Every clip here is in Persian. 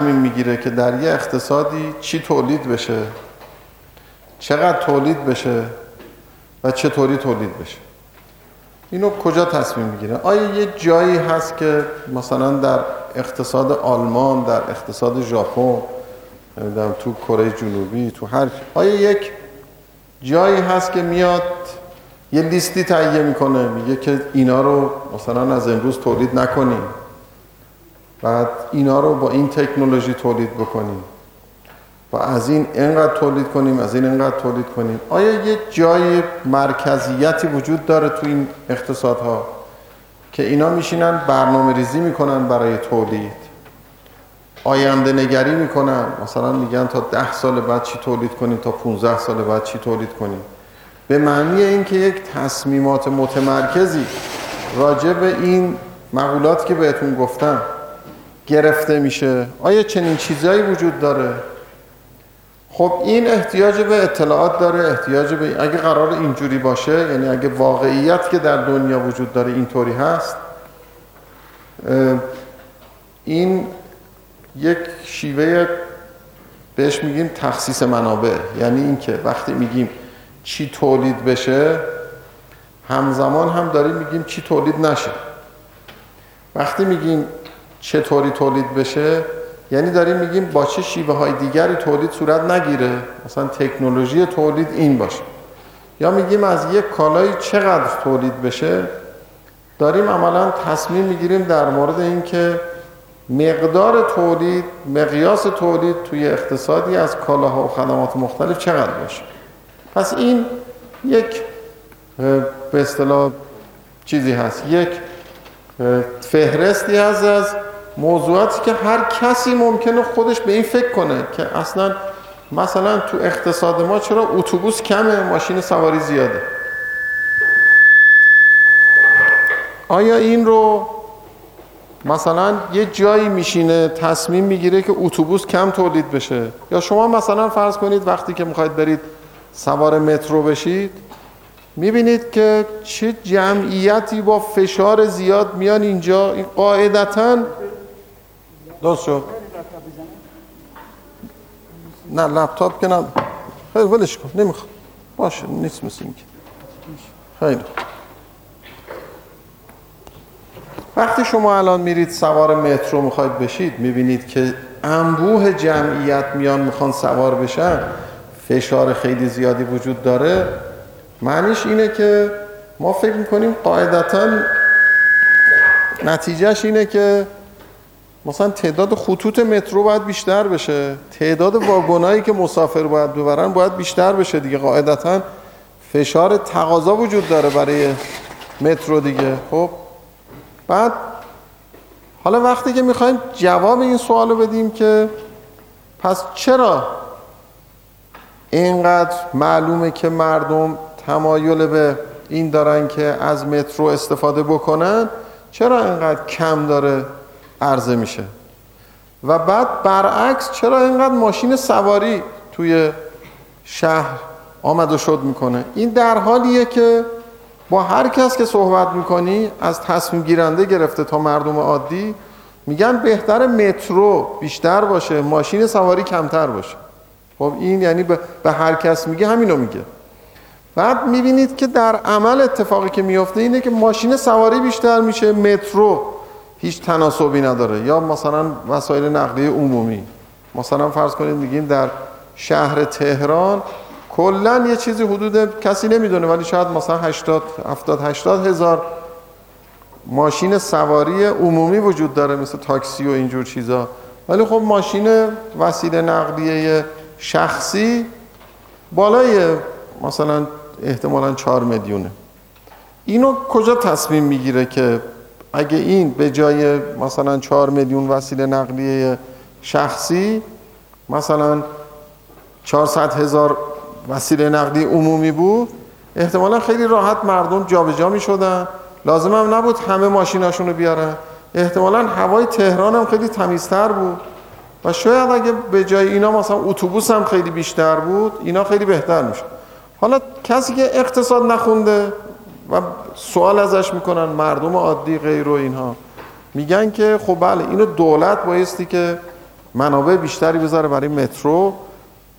تصمیم می‌گیره که در یه اقتصادی چی تولید بشه چقدر تولید بشه و چطوری تولید بشه. اینو کجا تصمیم می‌گیره؟ آیا یه جایی هست که مثلا در اقتصاد آلمان در اقتصاد ژاپن نمی‌دونم تو کره جنوبی تو هر آیا یک جایی هست که میاد یه لیستی تهیه می‌کنه میگه که اینا رو مثلا از امروز تولید نکنیم؟ بعد اینا رو با این تکنولوژی تولید بکنیم. و از این انقدر تولید کنیم از این انقدر تولید کنیم. آیا یه جای مرکزیتی وجود داره تو این اقتصادها که اینا میشینن برنامه ریزی می‌کنن برای تولید؟ آینده نگری می‌کنن. مثلا میگن تا ده سال بعد چی تولید کنیم تا 15 سال بعد چی تولید کنیم. به معنی اینکه یک تصمیمات متمرکزی راجع به این مقولات که بهتون گفتم گرفته میشه. آیا چنین چیزهایی وجود داره؟ خب این احتیاج به اطلاعات داره احتیاج به اگه قرار اینجوری باشه یعنی اگه واقعیت که در دنیا وجود داره اینطوری هست این یک شیوه بهش میگیم تخصیص منابع. یعنی اینکه وقتی میگیم چی تولید بشه همزمان هم داریم میگیم چی تولید نشه. وقتی میگیم چطوری تولید بشه؟ یعنی داریم میگیم با چه شیوه های دیگری تولید صورت نگیره؟ مثلا تکنولوژی تولید این باشه. یا میگیم از یک کالایی چقدر تولید بشه؟ داریم عملا تصمیم می‌گیریم در مورد اینکه مقدار تولید مقیاس تولید توی اقتصادی از کالاها و خدمات مختلف چقدر باشه. پس این یک به اصطلاح چیزی هست. یک فهرستی هست از موضوعاتی که هر کسی ممکنه خودش به این فکر کنه که اصلا مثلا تو اقتصاد ما چرا اتوبوس کمه ماشین سواری زیاده؟ آیا این رو مثلا یه جایی میشینه تصمیم می‌گیره که اتوبوس کم تولید بشه؟ یا شما مثلا فرض کنید وقتی که می‌خواید برید سوار مترو بشید می‌بینید که چه جمعیتی با فشار زیاد میان اینجا؟ این قاعدتا درست شد. نه لپتاپ که نه. خیلی ولش کن. نمی‌خوام. باشه نیست مثل اینکه. خیلی وقتی شما الان میرید سوار مترو می‌خواید بشید می‌بینید که انبوه جمعیت میان می‌خوان سوار بشن. فشار خیلی زیادی وجود داره. معنیش اینه که ما فکر می‌کنیم قاعدتا نتیجهش اینه که مثلا تعداد خطوط مترو باید بیشتر بشه. تعداد واگنایی که مسافر باید ببرن باید بیشتر بشه دیگه. قاعدتا فشار تقاضا وجود داره برای مترو دیگه. خب بعد حالا وقتی که می‌خوایم جواب این سوال بدیم که پس چرا اینقدر معلومه که مردم تمایل به این دارن که از مترو استفاده بکنن؟ چرا اینقدر کم داره عرضه میشه. و بعد برعکس چرا اینقدر ماشین سواری توی شهر آمد و شد می‌کنه؟ این در حالیه که با هر کس که صحبت می‌کنی از تصمیم گیرنده گرفته تا مردم عادی میگن بهتر مترو بیشتر باشه ماشین سواری کمتر باشه. خب این یعنی به هر کس میگه همینو میگه. بعد می‌بینید که در عمل اتفاقی که میفته اینه که ماشین سواری بیشتر میشه مترو هیچ تناسبی نداره. یا مثلا وسایل نقلیه عمومی. مثلا فرض کنید میگیم در شهر تهران کلا یه چیزی حدود کسی نمی‌دونه ولی شاید مثلا 80 70 80 هزار ماشین سواری عمومی وجود داره مثل تاکسی و اینجور چیزا. ولی خب ماشین وسیله نقلیه شخصی بالای مثلا احتمالا 4 میلیونه. اینو کجا تصمیم می‌گیره که اگه این به جای مثلا 4 میلیون وسیله نقلیه شخصی مثلا 400 هزار وسیله نقلی عمومی بود احتمالا خیلی راحت مردم جابجا می شدن لازم هم نبود همه ماشیناشون رو بیارن. احتمالا هوای تهران هم خیلی تمیزتر بود. و شاید اگه به جای اینا مثلا اتوبوس هم خیلی بیشتر بود اینا خیلی بهتر میشه حالا کسی که اقتصاد نخونده و سوال ازش می‌کنن مردم عادی غیر و اینها. میگن که خب بله اینو دولت بایستی که منابع بیشتری بذاره برای مترو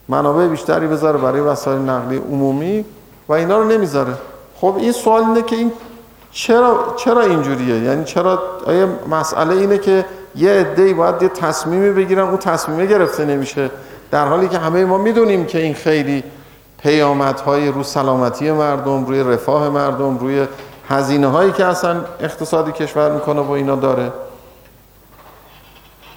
منابع بیشتری بذاره برای وسایل نقلیه عمومی و اینا رو نمی‌ذاره. خب این سوال اینه که این چرا چرا اینجوریه؟ یعنی چرا آیا مسئله اینه که یه عده‌ای باید یه تصمیمی بگیرن؟ اون تصمیمه گرفته نمیشه. در حالی که همه ما می‌دونیم که این خیلی پیامدهای رو سلامتی مردم روی رفاه مردم روی هزینه هایی که اصلا اقتصادی کشور می‌کنه و اینا داره.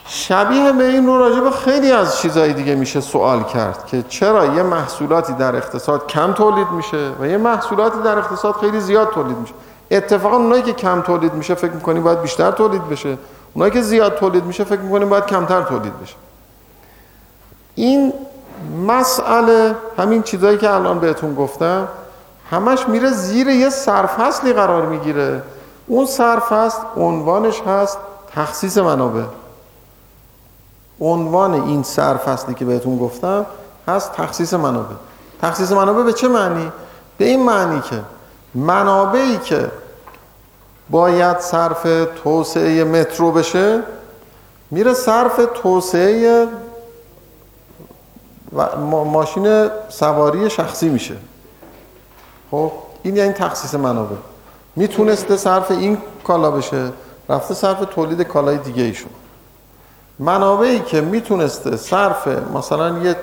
شبیه به این رو راجع به خیلی از چیزهای دیگه میشه سوال کرد که چرا یه محصولاتی در اقتصاد کم تولید میشه و یه محصولاتی در اقتصاد خیلی زیاد تولید میشه. اتفاقا اونایی که کم تولید میشه فکر می‌کنیم باید بیشتر تولید بشه. اونایی که زیاد تولید میشه فکر می‌کنیم باید کمتر تولید بشه. این مسئله همین چیزایی که الان بهتون گفتم همش میره زیر یه سرفصلی قرار می‌گیره. اون سرفصل عنوانش هست تخصیص منابع. عنوان این سرفصلی که بهتون گفتم هست تخصیص منابع. تخصیص منابع به چه معنی؟ به این معنی که منابعی که باید صرف توسعه مترو بشه میره صرف توسعه ماشین سواری شخصی میشه. خب؟ این یعنی تخصیص منابع. می‌تونسته صرف این کالا بشه رفته صرف تولید کالای دیگه ایشون. منابعی که می‌تونسته صرف مثلا یه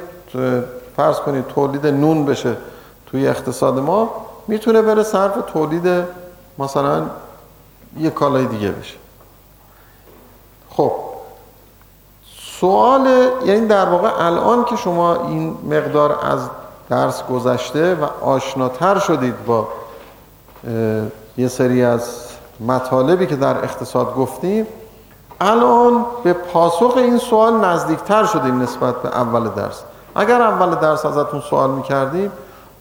فرض کنید تولید نون بشه توی اقتصاد ما می‌تونه بره صرف تولید مثلا یه کالای دیگه بشه. خب سوال یعنی در واقع الان که شما این مقدار از درس گذشته و آشناتر شدید با یه سری از مطالبی که در اقتصاد گفتیم الان به پاسخ این سوال نزدیکتر شدیم نسبت به اول درس. اگر اول درس ازتون سوال می‌کردیم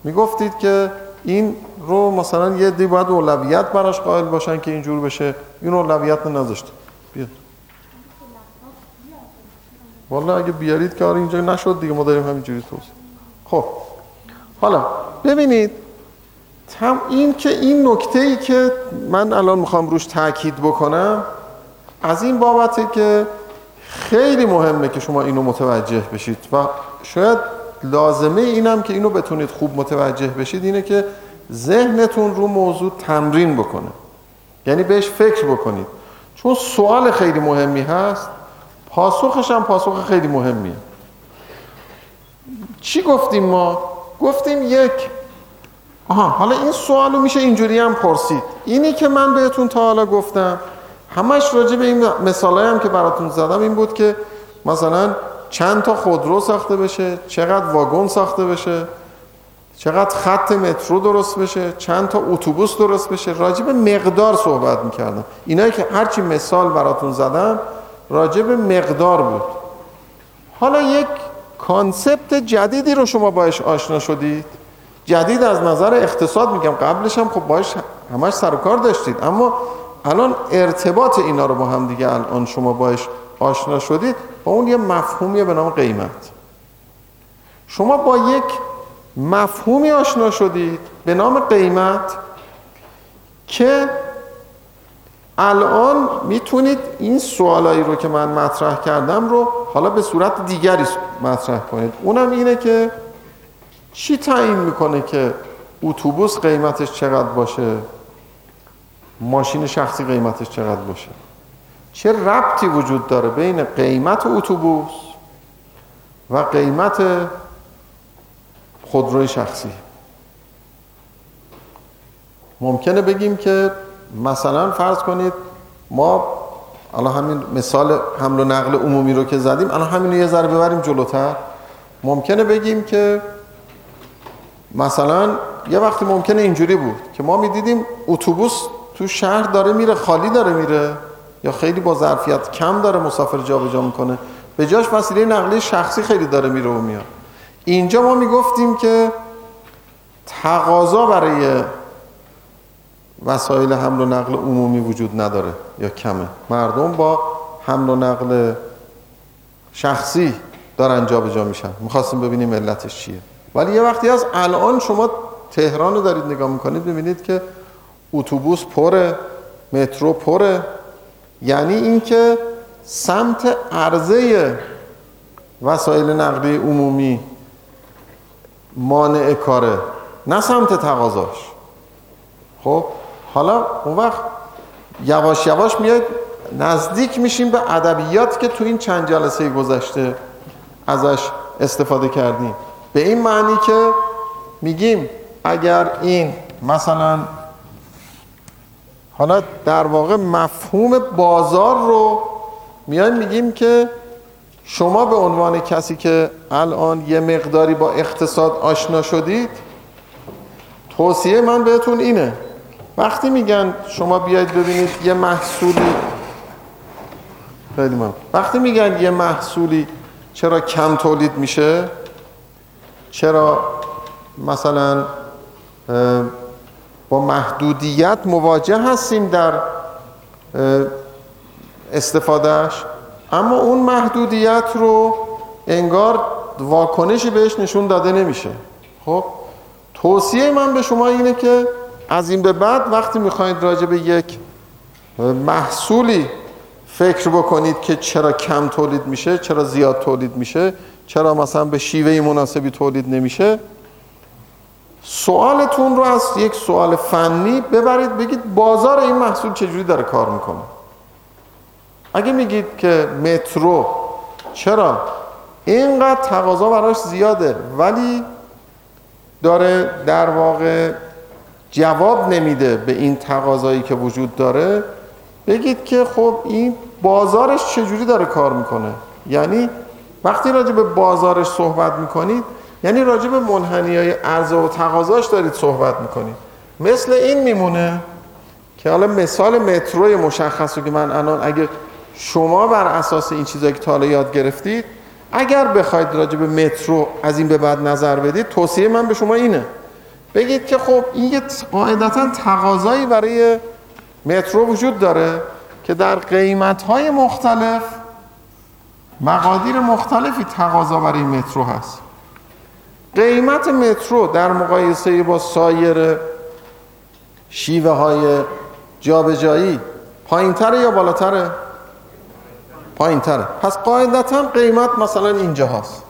می‌گفتید که این رو مثلا یه دی باید اولویت براش قائل باشن که اینجور بشه. این اولویت نذاشته بیاد. والا اگه بیارید که آره اینجا نشد دیگه ما داریم همینجوری توضیح. خب حالا ببینید تم این که این نکته ای که من الان می‌خوام روش تاکید بکنم از این بابته که خیلی مهمه که شما اینو متوجه بشید و شاید لازمه اینم که اینو بتونید خوب متوجه بشید اینه که ذهنتون رو موضوع تمرین بکنه. یعنی بهش فکر بکنید. چون سوال خیلی مهمی هست پاسخش هم پاسخ خیلی مهمیه. چی گفتیم ما؟ گفتیم یک. آها حالا این سوال رو میشه اینجوری هم پرسید. اینی که من بهتون تا حالا گفتم همش راجع به این مثال هم که براتون زدم این بود که مثلا چند تا خودرو ساخته بشه چقدر واگن ساخته بشه چقدر خط مترو درست بشه چند تا اتوبوس درست بشه. راجع به مقدار صحبت می‌کردم. اینایی که هرچی مثال براتون زدم راجع به مقدار بود. حالا یک کانسپت جدیدی رو شما باش آشنا شدید. جدید از نظر اقتصاد میگم قبلش هم خب باش همش سر و کار داشتید. اما الان ارتباط اینا رو با هم دیگه الان شما باش آشنا شدید. با اون یه مفهومیه به نام قیمت. شما با یک مفهومی آشنا شدید به نام قیمت که الان می‌تونید این سوالایی رو که من مطرح کردم رو حالا به صورت دیگری مطرح کنید. اونم اینه که چی تعیین می‌کنه که اتوبوس قیمتش چقدر باشه؟ ماشین شخصی قیمتش چقدر باشه؟ چه ربطی وجود داره بین قیمت اتوبوس و قیمت خودروی شخصی؟ ممکنه بگیم که مثلا فرض کنید ما الان همین مثال حمل و نقل عمومی رو که زدیم الان همین رو یه ذره ببریم جلوتر. ممکنه بگیم که مثلا یه وقتی ممکنه اینجوری بود که ما می‌دیدیم اتوبوس تو شهر داره میره خالی داره میره یا خیلی با ظرفیت کم داره مسافر جابجا می‌کنه. به جاش وسیله نقلیه شخصی خیلی داره میره و میاد. اینجا ما می‌گفتیم که تقاضا برای وسایل حمل و نقل عمومی وجود نداره یا کمه. مردم با حمل و نقل شخصی دارن جابجا میشن. می‌خواستیم ببینیم علتش چیه. ولی یه وقتی از الان شما تهران رو دارید نگاه می‌کنید ببینید که اتوبوس پره مترو پره. یعنی اینکه سمت عرضه وسایل نقدی عمومی مانع کاره. نه سمت تقاضاش. خب؟ حالا اون وقت یواش یواش میاد نزدیک میشیم به ادبیات که تو این چند جلسه گذشته ازش استفاده کردیم. به این معنی که میگیم اگر این مثلا حالا در واقع مفهوم بازار رو میایم میگیم که شما به عنوان کسی که الان یه مقداری با اقتصاد آشنا شدید توصیه من بهتون اینه. وقتی میگن شما بیاید ببینید یه محصولی خیلی من وقتی میگن یه محصولی چرا کم تولید میشه؟ چرا مثلا با محدودیت مواجه هستیم در استفادهش اما اون محدودیت رو انگار واکنشی بهش نشون داده نمیشه. خب توصیه من به شما اینه که از این به بعد وقتی می‌خواید راجع به یک محصولی فکر بکنید که چرا کم تولید میشه چرا زیاد تولید میشه چرا مثلا به شیوه مناسبی تولید نمیشه سوالتون رو از یک سوال فنی ببرید بگید بازار این محصول چجوری داره کار می‌کنه. اگه میگید که مترو چرا اینقدر تقاضا براش زیاده ولی داره در واقع جواب نمیده به این تقاضایی که وجود داره. بگید که خب این بازارش چجوری داره کار می‌کنه؟ یعنی وقتی راجع به بازارش صحبت می‌کنید یعنی راجع به منحنی های عرضه و تقاضاش دارید صحبت می‌کنید. مثل این میمونه که حالا مثال متروی مشخصه که من الان اگه شما بر اساس این چیزایی که تا یاد گرفتید اگر بخواید راجع به مترو از این به بعد نظر بدید توصیه من به شما اینه. بگید که خب این یه قاعدتا تقاضایی برای مترو وجود داره که در قیمت های مختلف مقادیر مختلفی تقاضا برای مترو هست. قیمت مترو در مقایسه با سایر شیوه های جابجایی پایینتره یا بالاتره؟ پایینتره. پس قاعدتا قیمت مثلا اینجا هست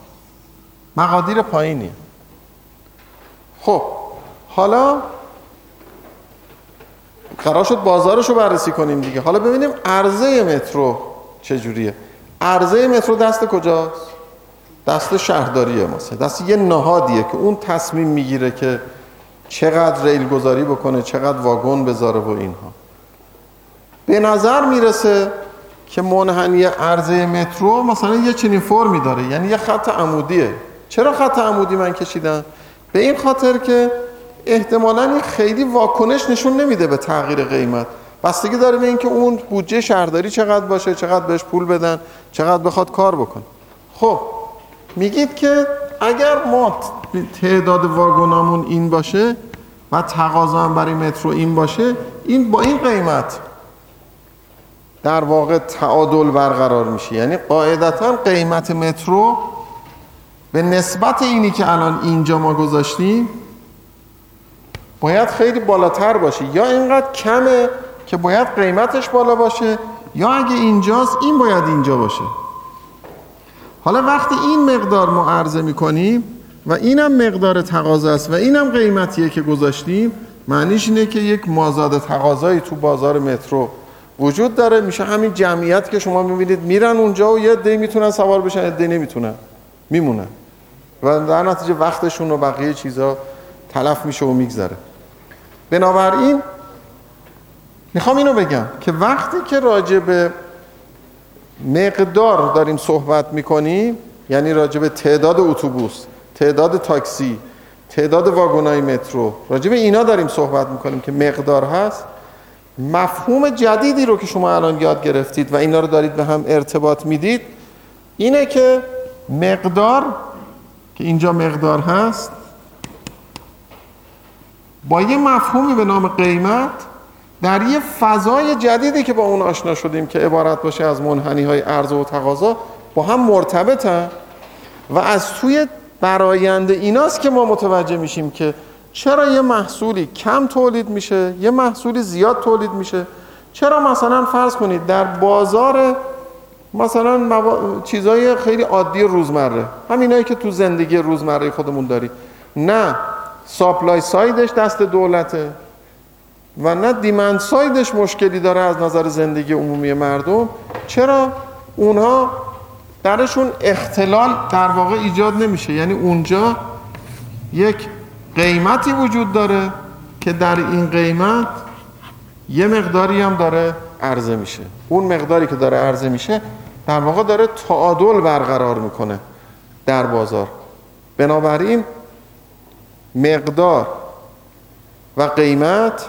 مقادیر پایینی. خب حالا قرار شد بازارش رو بررسی کنیم دیگه. حالا ببینیم عرضه مترو چجوریه. عرضه مترو دست کجاست؟ دست شهرداریه مثلا دست یه نهادیه که اون تصمیم می‌گیره که چقدر ریل گذاری بکنه چقدر واگن بذاره و اینها. به نظر می‌رسه که منحنی عرضه مترو مثلا یه چنین فرمی داره. یعنی یه خط عمودیه. چرا خط عمودی من کشیدم؟ به این خاطر که احتمالا خیلی واکنش نشون نمیده به تغییر قیمت. بستگی داره به اینکه اون بودجه شهرداری چقدر باشه چقدر بهش پول بدن چقدر بخواد کار بکن خب میگید که اگر ما تعداد واگنامون این باشه و تقاضا برای مترو این باشه این با این قیمت در واقع تعادل برقرار میشه. یعنی قاعدتا قیمت مترو به نسبت اینی که الان اینجا ما گذاشتیم باید خیلی بالاتر باشه یا اینقدر کمه که باید قیمتش بالا باشه یا اگه اینجاست این باید اینجا باشه. حالا وقتی این مقدار ما عرضه می‌کنیم و اینم مقدار تقاضا است و اینم قیمتیه که گذاشتیم معنیش اینه که یک مازاد تقاضایی تو بازار مترو وجود داره. میشه همین جمعیت که شما می‌بینید میرن اونجا و یه دی می‌تونن سوار بشن یه دی نمی‌تونن. میمونن. و در نتیجه وقتشون و بقیه چیزا تلف میشه و میگذره. بنابراین می‌خوام اینو بگم که وقتی که راجع به مقدار داریم صحبت می‌کنیم یعنی راجع به تعداد اتوبوس تعداد تاکسی تعداد واگنای مترو راجع به اینا داریم صحبت می‌کنیم که مقدار هست مفهوم جدیدی رو که شما الان یاد گرفتید و اینا رو دارید به هم ارتباط می‌دید اینه که مقدار که اینجا مقدار هست با یه مفهومی به نام قیمت در یه فضای جدیدی که با اون آشنا شدیم که عبارت باشه از منحنی های عرضه و تقاضا با هم مرتبطن و از توی براینده ایناست که ما متوجه میشیم که چرا یه محصولی کم تولید میشه یه محصولی زیاد تولید میشه. چرا مثلا فرض کنید در بازار مثلا موا... چیزای خیلی عادی روزمره همینایی که تو زندگی روزمره خودمون داری. نه ساپلای سایدش دست دولته و نه دیمند سایدش مشکلی داره از نظر زندگی عمومی مردم. چرا؟ اونها درشون اختلال در واقع ایجاد نمیشه. یعنی اونجا یک قیمتی وجود داره که در این قیمت یه مقداری هم داره عرضه میشه. اون مقداری که داره عرضه میشه در واقع داره تعادل برقرار می‌کنه در بازار. بنابراین مقدار و قیمت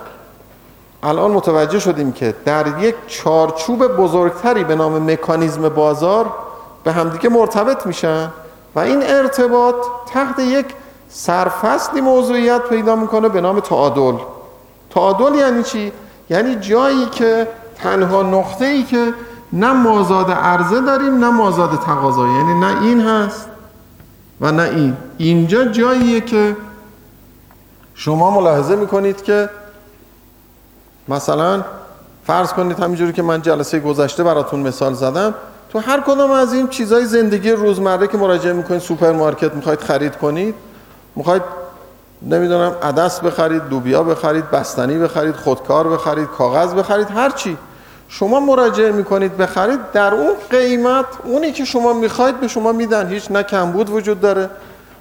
الان متوجه شدیم که در یک چارچوب بزرگتری به نام مکانیزم بازار به همدیگه مرتبط میشن و این ارتباط تحت یک سرفصلی موضوعیت پیدا می‌کنه به نام تعادل. تعادل یعنی چی؟ یعنی جایی که تنها نقطه ای که نه مازاد عرضه داریم نه مازاد تقاضا. یعنی نه این هست و نه این. اینجا جاییه که شما ملاحظه می‌کنید که مثلا فرض کنید همینجوری که من جلسه گذشته براتون مثال زدم تو هر کدام از این چیزای زندگی روزمره که مراجعه می‌کنید سوپرمارکت می‌خواید خرید کنید می‌خواید نمی‌دونم عدس بخرید لوبیا بخرید بستنی بخرید خودکار بخرید کاغذ بخرید هر چی. شما مراجعه می‌کنید بخرید در اون قیمت اونی که شما می‌خواید به شما میدن. هیچ نه کمبود وجود داره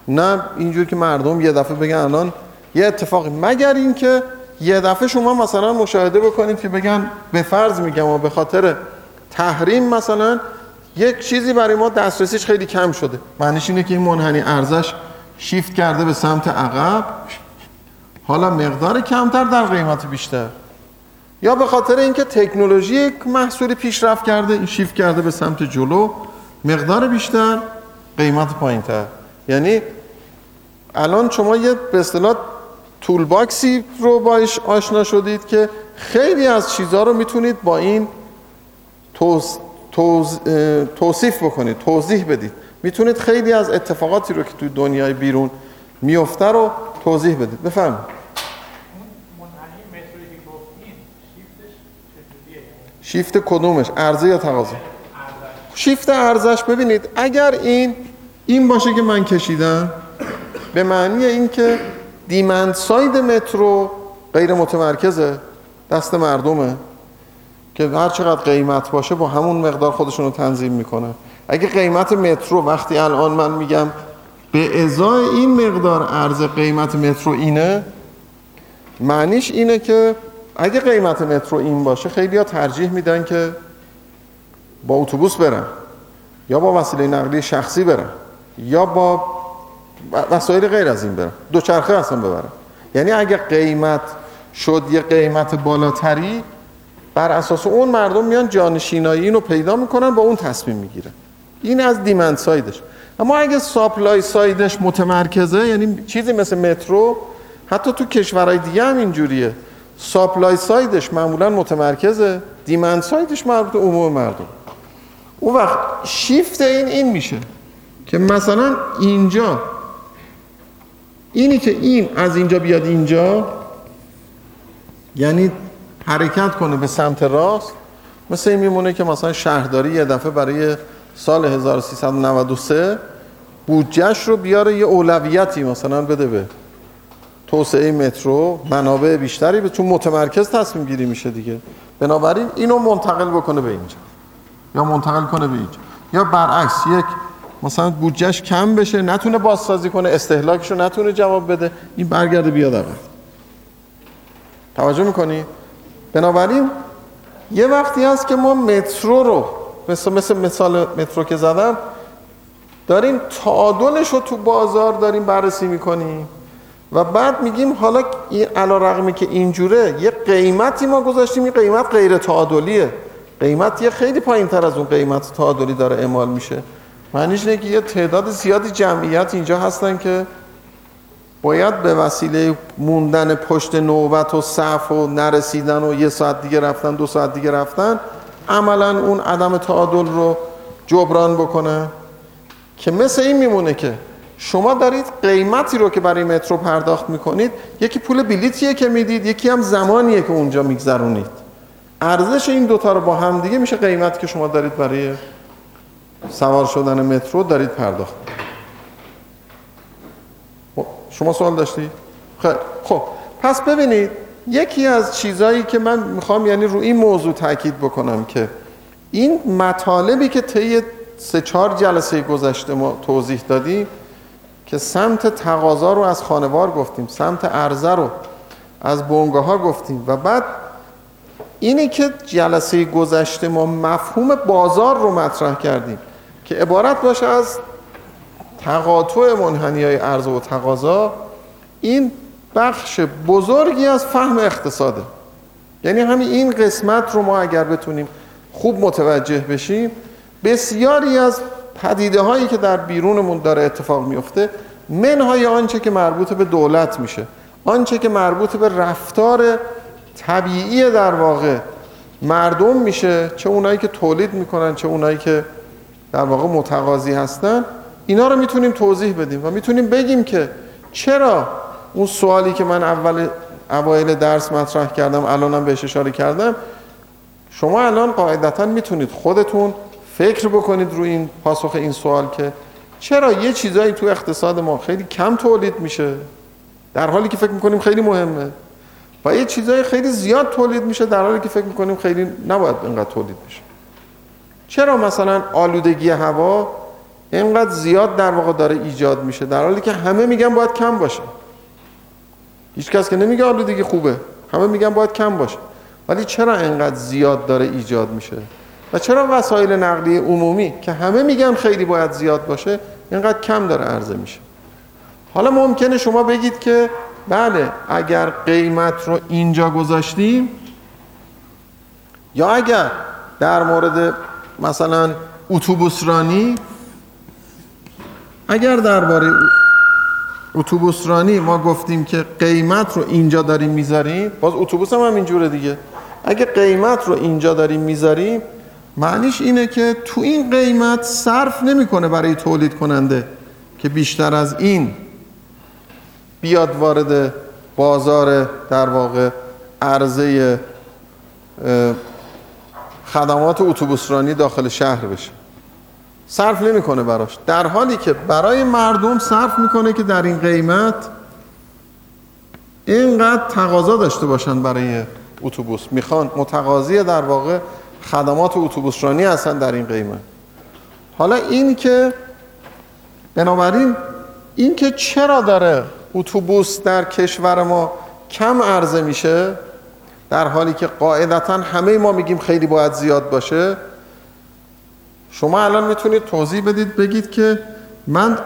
نه اینجور که مردم یه دفعه بگن الان یه اتفاقی مگر اینکه یه دفعه شما مثلا مشاهده بکنید که بگن به فرض میگم و به خاطر تحریم مثلا یک چیزی برای ما دسترسیش خیلی کم شده. معنیش اینه که این منحنی ارزش شیفت کرده به سمت عقب حالا مقدار کمتر در قیمت بیشتر. یا به خاطر اینکه تکنولوژی یک محصولی پیشرفت کرده این شیفت کرده به سمت جلو مقدار بیشتر قیمت پایینتر. یعنی الان شما یه به اصطلاح تول باکسی رو باش آشنا شدید که خیلی از چیزها رو می‌تونید با این توز، توز، توصیف بکنید توضیح بدید. می‌تونید خیلی از اتفاقاتی رو که توی دنیای بیرون میفته رو توضیح بدید. بفرمایید. شیفت کدومش؟ عرضه یا تقاضا؟ شیفت ارزش ببینید اگر این این باشه که من کشیدم به معنی اینکه دیمند ساید مترو غیر متمرکزه دست مردمه که هر چقدر قیمت باشه با همون مقدار خودشون رو تنظیم می‌کنه. اگه قیمت مترو وقتی الان من میگم به ازای این مقدار ارز قیمت مترو اینه معنیش اینه که اگه قیمت مترو این باشه خیلی ها ترجیح میدن که با اتوبوس برن یا با وسیله نقلیه شخصی برن یا با وسایل غیر از این برن دوچرخه اصلا ببرن یعنی اگه قیمت شد یه قیمت بالاتری بر اساس اون مردم میان جانشینایی اینو پیدا می‌کنن با اون تصمیم می‌گیرن. این از demand side ش. اما اگه supply side ش متمرکزه یعنی چیزی مثل مترو حتی تو کشورهای دیگه هم اینجوریه. supply side ش معمولا متمرکزه. demand side ش مربوط عموم مردم. اون وقت شیفت این این میشه که مثلا اینجا اینی که این از اینجا بیاد اینجا یعنی حرکت کنه به سمت راست مثل این میمونه که مثلا شهرداری یه دفعه برای سال 1393 بودجهش رو بیاره یه اولویتی مثلا بده به توسعه مترو منابع بیشتری به چون متمرکز تصمیم گیری میشه دیگه. بنابراین اینو منتقل بکنه به اینجا یا منتقل کنه به اینجا. یا برعکس یک مثلا بودجهش کم بشه نتونه بازسازی کنه استهلاکش رو نتونه جواب بده. این برگرده بیاد عقب توجه می‌کنی؟ بنابراین یه وقتی هست که ما مترو رو مثل, مثل مثال مترو که زدم داریم تعادلش رو تو بازار داریم بررسی می‌کنیم. و بعد میگیم حالا این علا رقمی که اینجوره یه قیمتی ما گذاشتیم این قیمت غیر تعادلیه. قیمت یه خیلی پایین تر از اون قیمت تعادلی داره اعمال میشه. معنیش اینه که یه تعداد زیادی جمعیت اینجا هستن که باید به وسیله موندن پشت نوبت و صف و نرسیدن و یه ساعت دیگه رفتن دو ساعت دیگه رفتن عملا اون عدم تعادل رو جبران بکنه. که مثل این میمونه که شما دارید قیمتی رو که برای مترو پرداخت می‌کنید یکی پول بلیتیه که می‌دید یکی هم زمانیه که اونجا میگذرونید. ارزش این دوتا رو با هم دیگه میشه قیمتی که شما دارید برای سوار شدن مترو دارید پرداخت خب، شما سوال داشتی؟ خب خب پس ببینید یکی از چیزهایی که من می‌خوام یعنی رو این موضوع تاکید بکنم که این مطالبی که طی سه چهار جلسه گذشته ما توضیح دادیم که سمت تقاضا رو از خانوار گفتیم سمت عرضه رو از بونگاه ها گفتیم و بعد اینی که جلسه گذشته ما مفهوم بازار رو مطرح کردیم که عبارت باشه از تقاطع منحنی های عرضه و تقاضا. این بخش بزرگی از فهم اقتصاده. یعنی همین این قسمت رو ما اگر بتونیم خوب متوجه بشیم بسیاری از پدیده هایی که در بیرونمون داره اتفاق میفته منهای آنچه که مربوط به دولت میشه آنچه که مربوط به رفتار طبیعی در واقع. مردم میشه چه اونایی که تولید می‌کنن چه اونایی که در واقع متقاضی هستن اینا رو می‌تونیم توضیح بدیم و می‌تونیم بگیم که چرا اون سوالی که من اول اوایل درس مطرح کردم الانم بهش اشاره کردم شما الان قاعدتا می‌تونید خودتون فکر بکنید روی این پاسخ این سوال که چرا یه چیزایی تو اقتصاد ما خیلی کم تولید میشه؟ در حالی که فکر می‌کنیم خیلی مهمه. و یه چیزای خیلی زیاد تولید میشه در حالی که فکر می‌کنیم خیلی نباید اینقدر تولید بشه. چرا مثلا آلودگی هوا اینقدر زیاد در واقع داره ایجاد میشه؟ در حالی که همه میگن باید کم باشه. هیچ کس که نمیگه آلودگی خوبه. همه میگن باید کم باشه. ولی چرا اینقدر زیاد داره ایجاد میشه؟ و چرا وسایل نقلیه عمومی که همه میگن خیلی باید زیاد باشه اینقدر کم داره عرضه میشه؟ حالا ممکنه شما بگید که بله اگر قیمت رو اینجا گذاشتیم یا اگر در مورد مثلا اتوبوس رانی اگر درباره اتوبوس رانی ما گفتیم که قیمت رو اینجا داریم می‌ذاریم باز اتوبوس هم, هم اینجوره دیگه. اگه قیمت رو اینجا داریم می‌ذاریم معنیش اینه که تو این قیمت صرف نمی‌کنه برای تولید کننده که بیشتر از این بیاد وارد بازار در واقع عرضه خدمات اتوبوسرانی داخل شهر بشه. صرف نمی‌کنه براش. در حالی که برای مردم صرف می‌کنه که در این قیمت اینقدر تقاضا داشته باشن برای اتوبوس. می‌خوان متقاضی در واقع خدمات اتوبوسرانی هستن در این قیمت. حالا این که بنابراین این که چرا داره اتوبوس در کشور ما کم عرضه میشه در حالی که قاعدتا همه ما میگیم خیلی باید زیاد باشه. شما الان می‌تونید توضیح بدید بگید که من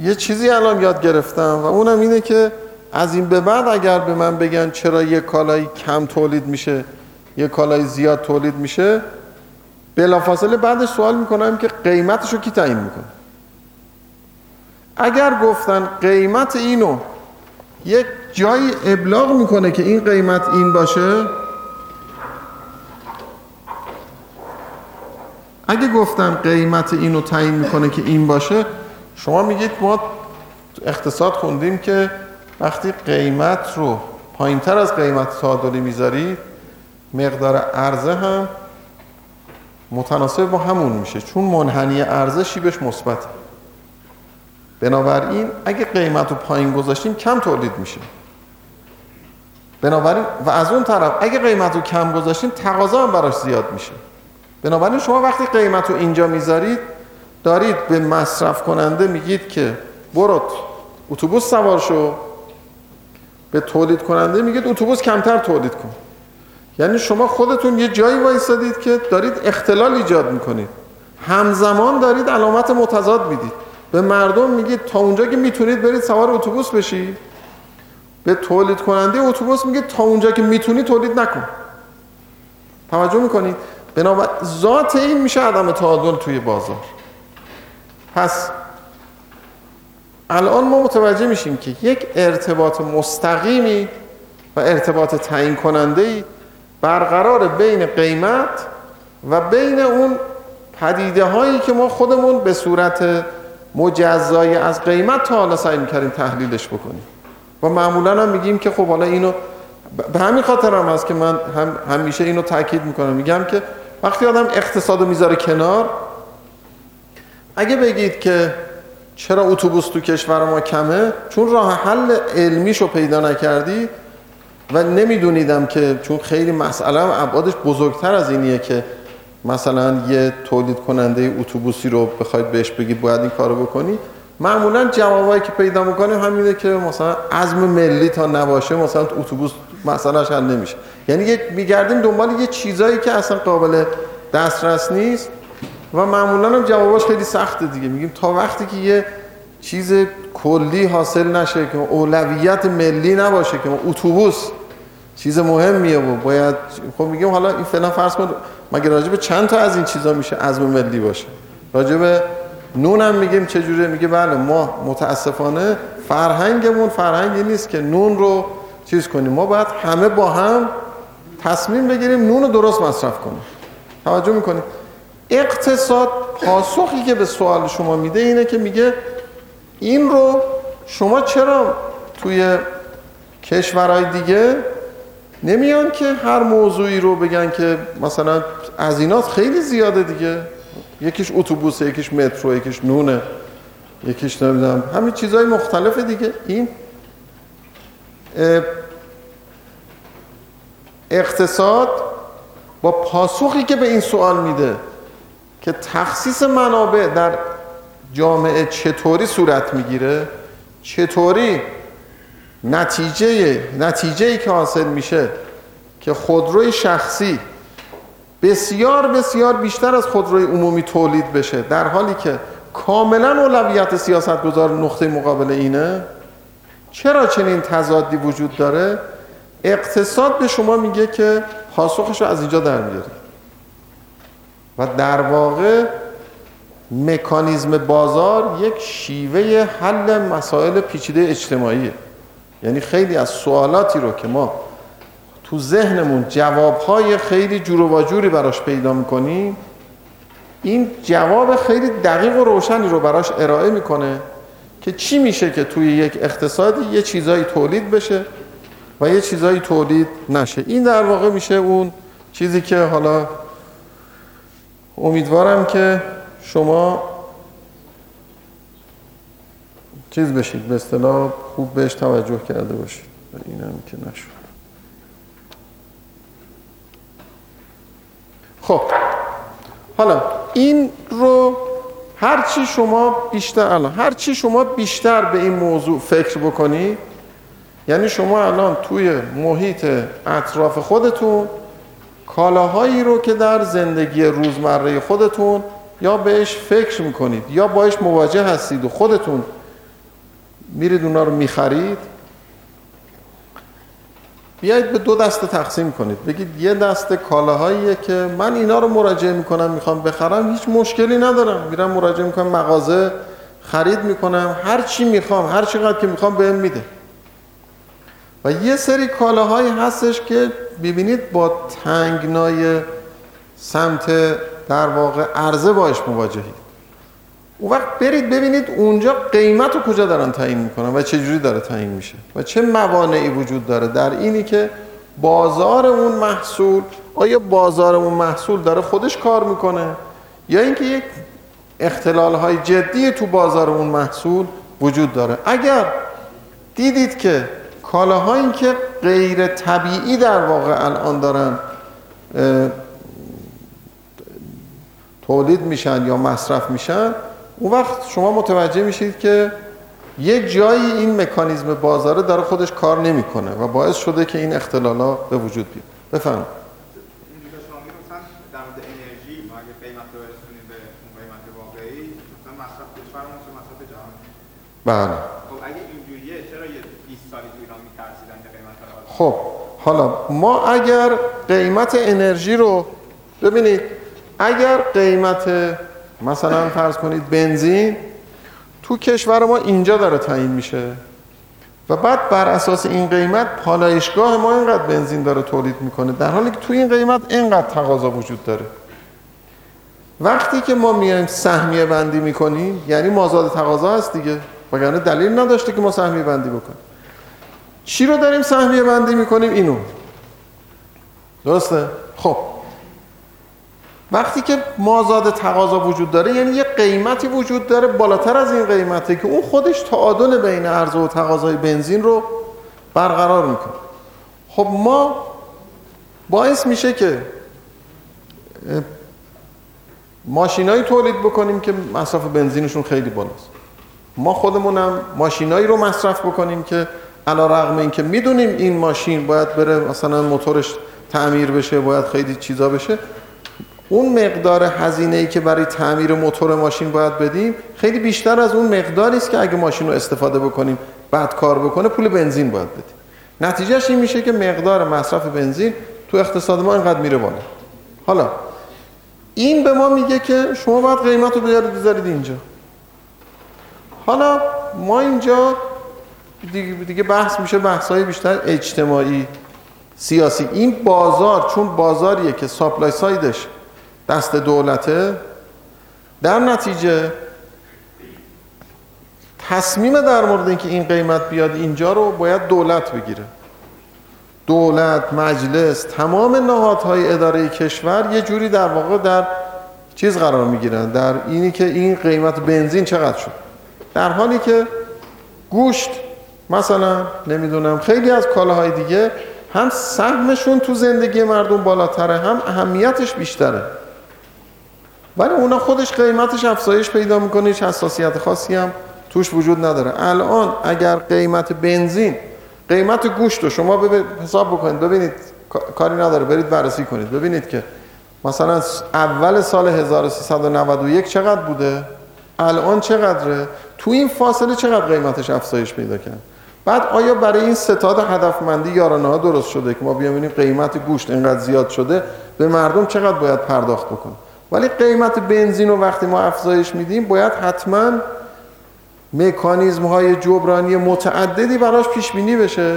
یه چیزی الان یاد گرفتم و اونم اینه که از این به بعد اگر به من بگن چرا یه کالایی کم تولید میشه یه کالای زیاد تولید میشه بلافاصله بعدش سوال می‌کنم که قیمتش رو کی تعیین می‌کنه؟ اگر گفتن قیمت اینو یک جایی ابلاغ می‌کنه که این قیمت این باشه اگه گفتن قیمت اینو تعیین می‌کنه که این باشه شما میگید ما اقتصاد خوندیم که وقتی قیمت رو پایین تر از قیمت تعادلی می‌ذارید مقدار عرضه هم متناسب با همون میشه. چون منحنی عرضه شیبش مثبت بنابراین اگه قیمت رو پایین گذاشتیم کم تولید میشه. بنابراین و از اون طرف اگه قیمت رو کم گذاشتیم تقاضا هم براش زیاد میشه. بنابراین شما وقتی قیمت رو اینجا می‌ذارید دارید به مصرف کننده میگید که برو اتوبوس سوار شو. به تولید کننده میگید اتوبوس کمتر تولید کن. یعنی شما خودتون یه جایی وایستادید که دارید اختلال ایجاد می‌کنید. همزمان دارید علامت متضاد می‌دید. به مردم میگید تا اونجا که می‌تونید برید سوار اتوبوس بشید. به تولید کننده اتوبوس میگید تا اونجا که می‌تونی تولید نکن. توجه می‌کنید؟ بنابراین ذات این میشه عدم تعادل توی بازار. پس الان ما متوجه میشیم که یک ارتباط مستقیمی و ارتباط تعیین کننده ای برقرار بین قیمت و بین اون پدیده هایی که ما خودمون به صورت مجزای از قیمت تا حالا سعی می‌کردیم تحلیلش بکنیم. و معمولا هم میگیم که خب حالا اینو به همین خاطر هم هست که من هم همیشه اینو تاکید می‌کنم. میگم که وقتی آدم اقتصاد می‌ذاره کنار اگه بگید که چرا اتوبوس تو کشور ما کمه چون راه حل علمیشو پیدا نکردی و نمیدونیدم که چون خیلی مسئله ابعادش بزرگتر از اینیه که مثلا یه تولید کننده اتوبوسی رو بخواید بهش بگید باید این کارو بکنی معمولا جوابایی که پیدا می‌کنه همینه که مثلا عزم ملی تا نباشه مثلا اتوبوس مسئلهش حل نمیشه. یعنی میگردیم دنبال یه چیزایی که اصلا قابل دسترس نیست و معمولا هم جواباش خیلی سخته دیگه. میگیم تا وقتی که یه چیز کلی حاصل نشه که اولویت ملی نباشه که اتوبوس چیز مهمیه و باید خب میگیم حالا این فعلا فرض کن مگه راجب چند تا از این چیزا میشه عزم ملی باشه؟ راجب نون هم میگیم چجوره میگه بله ما متاسفانه فرهنگمون فرهنگی نیست که نون رو چیز کنیم. ما باید همه با هم تصمیم بگیریم نون رو درست مصرف کنیم. توجه می‌کنیم اقتصاد پاسخی که به سوال شما میده اینه که میگه این رو شما چرا توی کشورهای دیگه نمیان که هر موضوعی رو بگن که مثلا از اینات خیلی زیاده دیگه. یکیش اتوبوسه یکیش مترو یکیش نونه یکیش نمی‌دونم. همین چیزهای مختلف دیگه. این اقتصاد با پاسخی که به این سوال میده که تخصیص منابع در جامعه چطوری صورت می‌گیره چطوری نتیجه نتیجه ای که حاصل میشه که خودروی شخصی بسیار بسیار بیشتر از خودروی عمومی تولید بشه در حالی که کاملا اولویت سیاست گذار نقطه مقابل اینه چرا چنین تضادی وجود داره؟ اقتصاد به شما میگه که پاسخش رو از اینجا در میاری و در واقع مکانیزم بازار یک شیوه حل مسائل پیچیده اجتماعیه. یعنی خیلی از سوالاتی رو که ما تو ذهنمون جوابهای خیلی جور و جوری براش پیدا می‌کنیم این جواب خیلی دقیق و روشنی رو براش ارائه می‌کنه که چی میشه که توی یک اقتصادی یه چیزایی تولید بشه و یه چیزایی تولید نشه. این در واقع میشه اون چیزی که حالا امیدوارم که شما چیز بشید به اصطلاح خوب بهش توجه کرده باشید. و اینم که نشد. خب حالا این رو هرچی شما بیشتر الان هرچی شما بیشتر به این موضوع فکر بکنید یعنی شما الان توی محیط اطراف خودتون کالاهایی رو که در زندگی روزمره خودتون یا بهش فکر می‌کنید یا باش مواجه هستید و خودتون میرید اونا رو می‌خرید. بیایید به دو دسته تقسیم کنید. بگید یه دسته کالاهاییه که من اینا رو مراجعه می‌کنم می‌خوام بخرم هیچ مشکلی ندارم. میرم مراجعه می‌کنم مغازه خرید می‌کنم هر چی می‌خوام هر چقدر که می‌خوام بهم میده. و یه سری کالاهایی هستش که ببینید با تنگنای سمت در واقع عرضه باش مواجهید. اون وقت برید ببینید اونجا قیمت رو کجا دارن تعیین می‌کنن و چه جوری داره تعیین میشه و چه موانعی وجود داره در اینی که بازار اون محصول آیا بازار اون محصول داره خودش کار می‌کنه یا اینکه یک اختلال های جدی تو بازار اون محصول وجود داره. اگر دیدید که کالاهایی که غیر طبیعی در واقع الان دارن تولید میشن یا مصرف میشن اون وقت شما متوجه میشید که یک جایی این مکانیزم بازاره داره خودش کار نمی‌کنه و باعث شده که این اختلالا به وجود بیاد. بفهم بله. خب حالا ما اگر قیمت انرژی رو ببینید اگر قیمت مثلا فرض کنید بنزین تو کشور ما اینجا داره تعیین میشه. و بعد بر اساس این قیمت پالایشگاه ما اینقدر بنزین داره تولید می‌کنه. در حالی که تو این قیمت اینقدر تقاضا وجود داره. وقتی که ما میایم سهمیه بندی می‌کنیم یعنی مازاد تقاضا هست دیگه. وگرنه دلیل نداشته که ما سهمیه بندی بکنیم. چی رو داریم سهمیه بندی می‌کنیم؟ اینو. درسته؟ خب. وقتی که مازاد تقاضا وجود داره یعنی یه قیمتی وجود داره بالاتر از این قیمته که اون خودش تعادل بین عرضه و تقاضای بنزین رو برقرار می‌کنه. خب ما باعث میشه که ماشینایی تولید بکنیم که مصرف بنزینشون خیلی بالاست. ما خودمونم ماشینایی رو مصرف بکنیم که علا رغم این که می‌دونیم این ماشین باید بره مثلا موتورش تعمیر بشه باید خیلی چیزا بشه. اون مقدار هزینه ای که برای تعمیر موتور ماشین باید بدیم خیلی بیشتر از اون مقداری است که اگه ماشین رو استفاده بکنیم بعد کار بکنه پول بنزین باید بدیم. نتیجهش این میشه که مقدار مصرف بنزین تو اقتصاد ما اینقدر میره بالا. حالا این به ما میگه که شما باید قیمت رو بیارید بذارید اینجا. حالا ما اینجا دیگه, بحث میشه بحث های بیشتر اجتماعی سیاسی. این بازار چون بازاریه که ساپلای سایدش دست دولته. در نتیجه تصمیم در مورد اینکه این قیمت بیاد اینجا رو باید دولت بگیره. دولت مجلس تمام نهادهای اداره کشور یه جوری در واقع در چیز قرار می‌گیرن در اینی که این قیمت بنزین چقدر شد. در حالی که گوشت مثلا نمی‌دونم خیلی از کالاهای دیگه هم سهمشون تو زندگی مردم بالاتره هم اهمیتش بیشتره. ولی اونا خودش قیمتش افزایش پیدا می‌کنه هیچ حساسیت خاصی هم توش وجود نداره. الان اگر قیمت بنزین قیمت گوشت رو شما حساب بکنید ببینید کاری نداره برید بررسی کنید. ببینید که مثلا اول سال 1391 چقدر بوده؟ الان چقدره؟ تو این فاصله چقدر قیمتش افزایش پیدا کرد؟ بعد آیا برای این ستاد هدفمندی یارانه ها درست شده که ما بیامینیم قیمت گوشت اینقدر زیاد شده به مردم چقدر باید پرداخت بکنیم؟ ولی قیمت بنزین رو وقتی ما افزایش میدیم باید حتما مکانیزم های جبرانی متعددی براش پیش بینی بشه.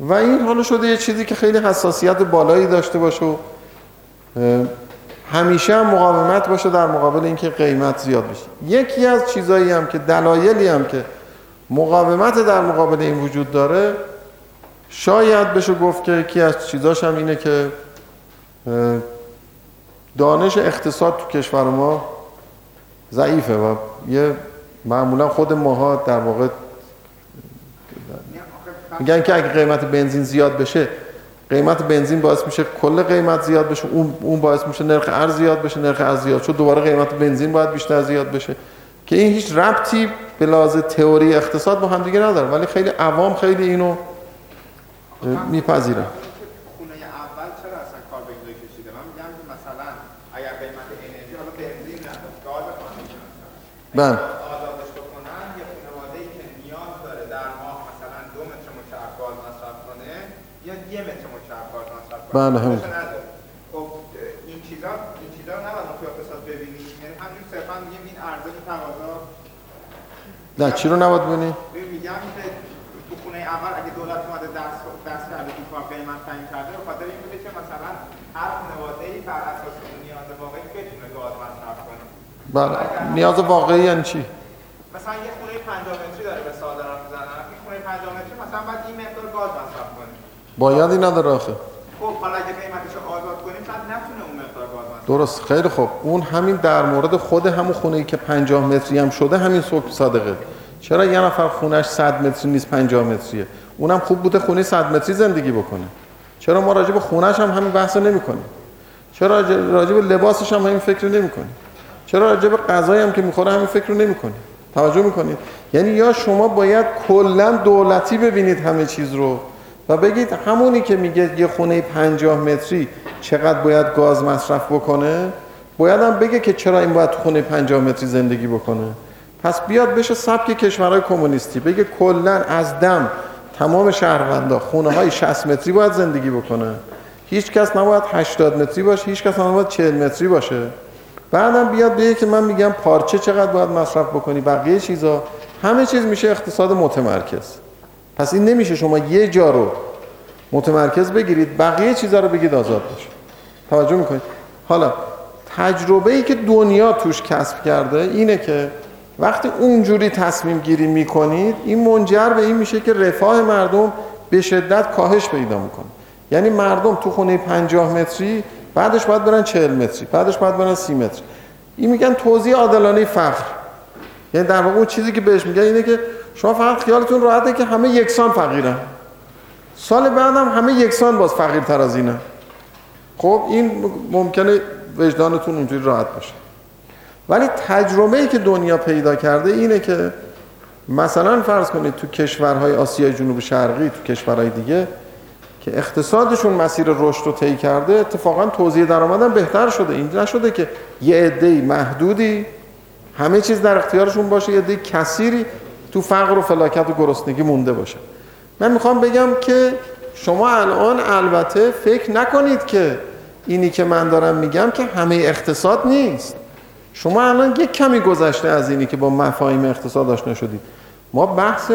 و این حالا شده یه چیزی که خیلی حساسیت بالایی داشته باشه و همیشه هم مقاومت باشه در مقابل اینکه قیمت زیاد بشه. یکی از چیزایی هم که دلایلی هم که مقاومت در مقابل این وجود داره شاید بشه گفت که یکی از چیزاش هم اینه که دانش اقتصاد تو کشور ما ضعیفه و یه معمولا خود ماها در واقع میگن که اگه قیمت بنزین زیاد بشه قیمت بنزین باعث میشه کل قیمت زیاد بشه اون اون باعث میشه نرخ ارز زیاد بشه نرخ ارز زیاد شد دوباره قیمت بنزین باید بیشتر زیاد بشه. که این هیچ ربطی به لحاظ تئوری اقتصاد با هم دیگه نداره ولی خیلی عوام خیلی اینو میپذیرن. بله. آزادش بکنن یه خانواده ای که نیاز داره در ماه مثلا دو متر مکعب گاز مصرف کنه یا یه متر مکعب گاز مصرف کنه؟ بله همین. خب این چیزا این چیزا رو نباید تو اقتصاد ببینیم یعنی همین صرفا میگیم این تقاضا. نه چی رو نباید ببینی؟ میگم که تو خونه اول اگه دولت اومده دست دست کرده تو کار قیمت تعیین کرده به خاطر این بوده که مثلا هر خانواده ای بر اساس نیاز واقعی بتونه گاز مصرف کنه. بله. نیاز واقعی یعنی چی؟ مثلا یه خونه 50 متری داره به سال دارم می‌زنم این خونه 50 متری مثلا باید این مقدار گاز مصرف کنه باید این نداره آخه. خب حالا اگه قیمتش رو آزاد کنیم شاید نتونه اون مقدار گاز مصرف درست. خیلی خوب. اون همین در مورد خود همون خونه ای که 50 متری هم شده همین صبح صادقه. چرا یه نفر خونش 100 متری نیست 50 متریه؟ اونم خوب بوده خونه 100 متری زندگی بکنه. چرا ما راجع به خونش هم همین بحث نمی کنیم چرا راجع به لباسش هم همین فکر نمی کنیم چرا راجع به غذایی هم که می‌خوره همین فکر رو نمی‌کنید توجه می‌کنید یعنی یا شما باید کلا دولتی ببینید همه چیز رو و بگید همونی که میگه یه خونه 50 متری چقدر باید گاز مصرف بکنه؟ باید هم بگه که چرا این باید خونه 50 متری زندگی بکنه؟ پس بیاد بشه سبک کشورهای کمونیستی بگه کلا از دم تمام شهروندا خونه های 60 متری باید زندگی بکنه. هیچ کس نباید 80 متری باشه هیچ کس نباید 40 متری باشه. بعدم بیاد بگه که من میگم پارچه چقدر باید مصرف بکنی بقیه چیزا. همه چیز میشه اقتصاد متمرکز. پس این نمیشه شما یه جا رو متمرکز بگیرید بقیه چیزا رو بگید آزاد باشه توجه می‌کنید حالا تجربه ای که دنیا توش کسب کرده اینه که وقتی اونجوری تصمیم گیری می‌کنید این منجر به این میشه که رفاه مردم به شدت کاهش پیدا می‌کنه. یعنی مردم تو خونه 50 متری بعدش باید برن 40 متری بعدش باید برن 30 متر این میگن توزیع عادلانه فقر. یعنی در واقع اون چیزی که بهش میگن اینه که شما فقط خیالتون راحته که همه یکسان فقیرن. سال بعدم همه یکسان باز فقیرتر از اینه خب این ممکنه وجدانتون اونجوری راحت باشه. ولی تجربه ای که دنیا پیدا کرده اینه که مثلا فرض کنید تو کشورهای آسیای جنوب شرقی تو کشورهای دیگه که اقتصادشون مسیر رشد رو طی کرده اتفاقا توزیع درآمدم بهتر شده. این نشده که یه عده محدودی همه چیز در اختیارشون باشه یه عده کثیری تو فقر و فلاکت و گرسنگی مونده باشه. من می‌خوام بگم که شما الان البته فکر نکنید که اینی که من دارم میگم که همه اقتصاد نیست. شما الان یک کمی گذشته از اینی که با مفاهیم اقتصاد آشنا شدید. ما بحث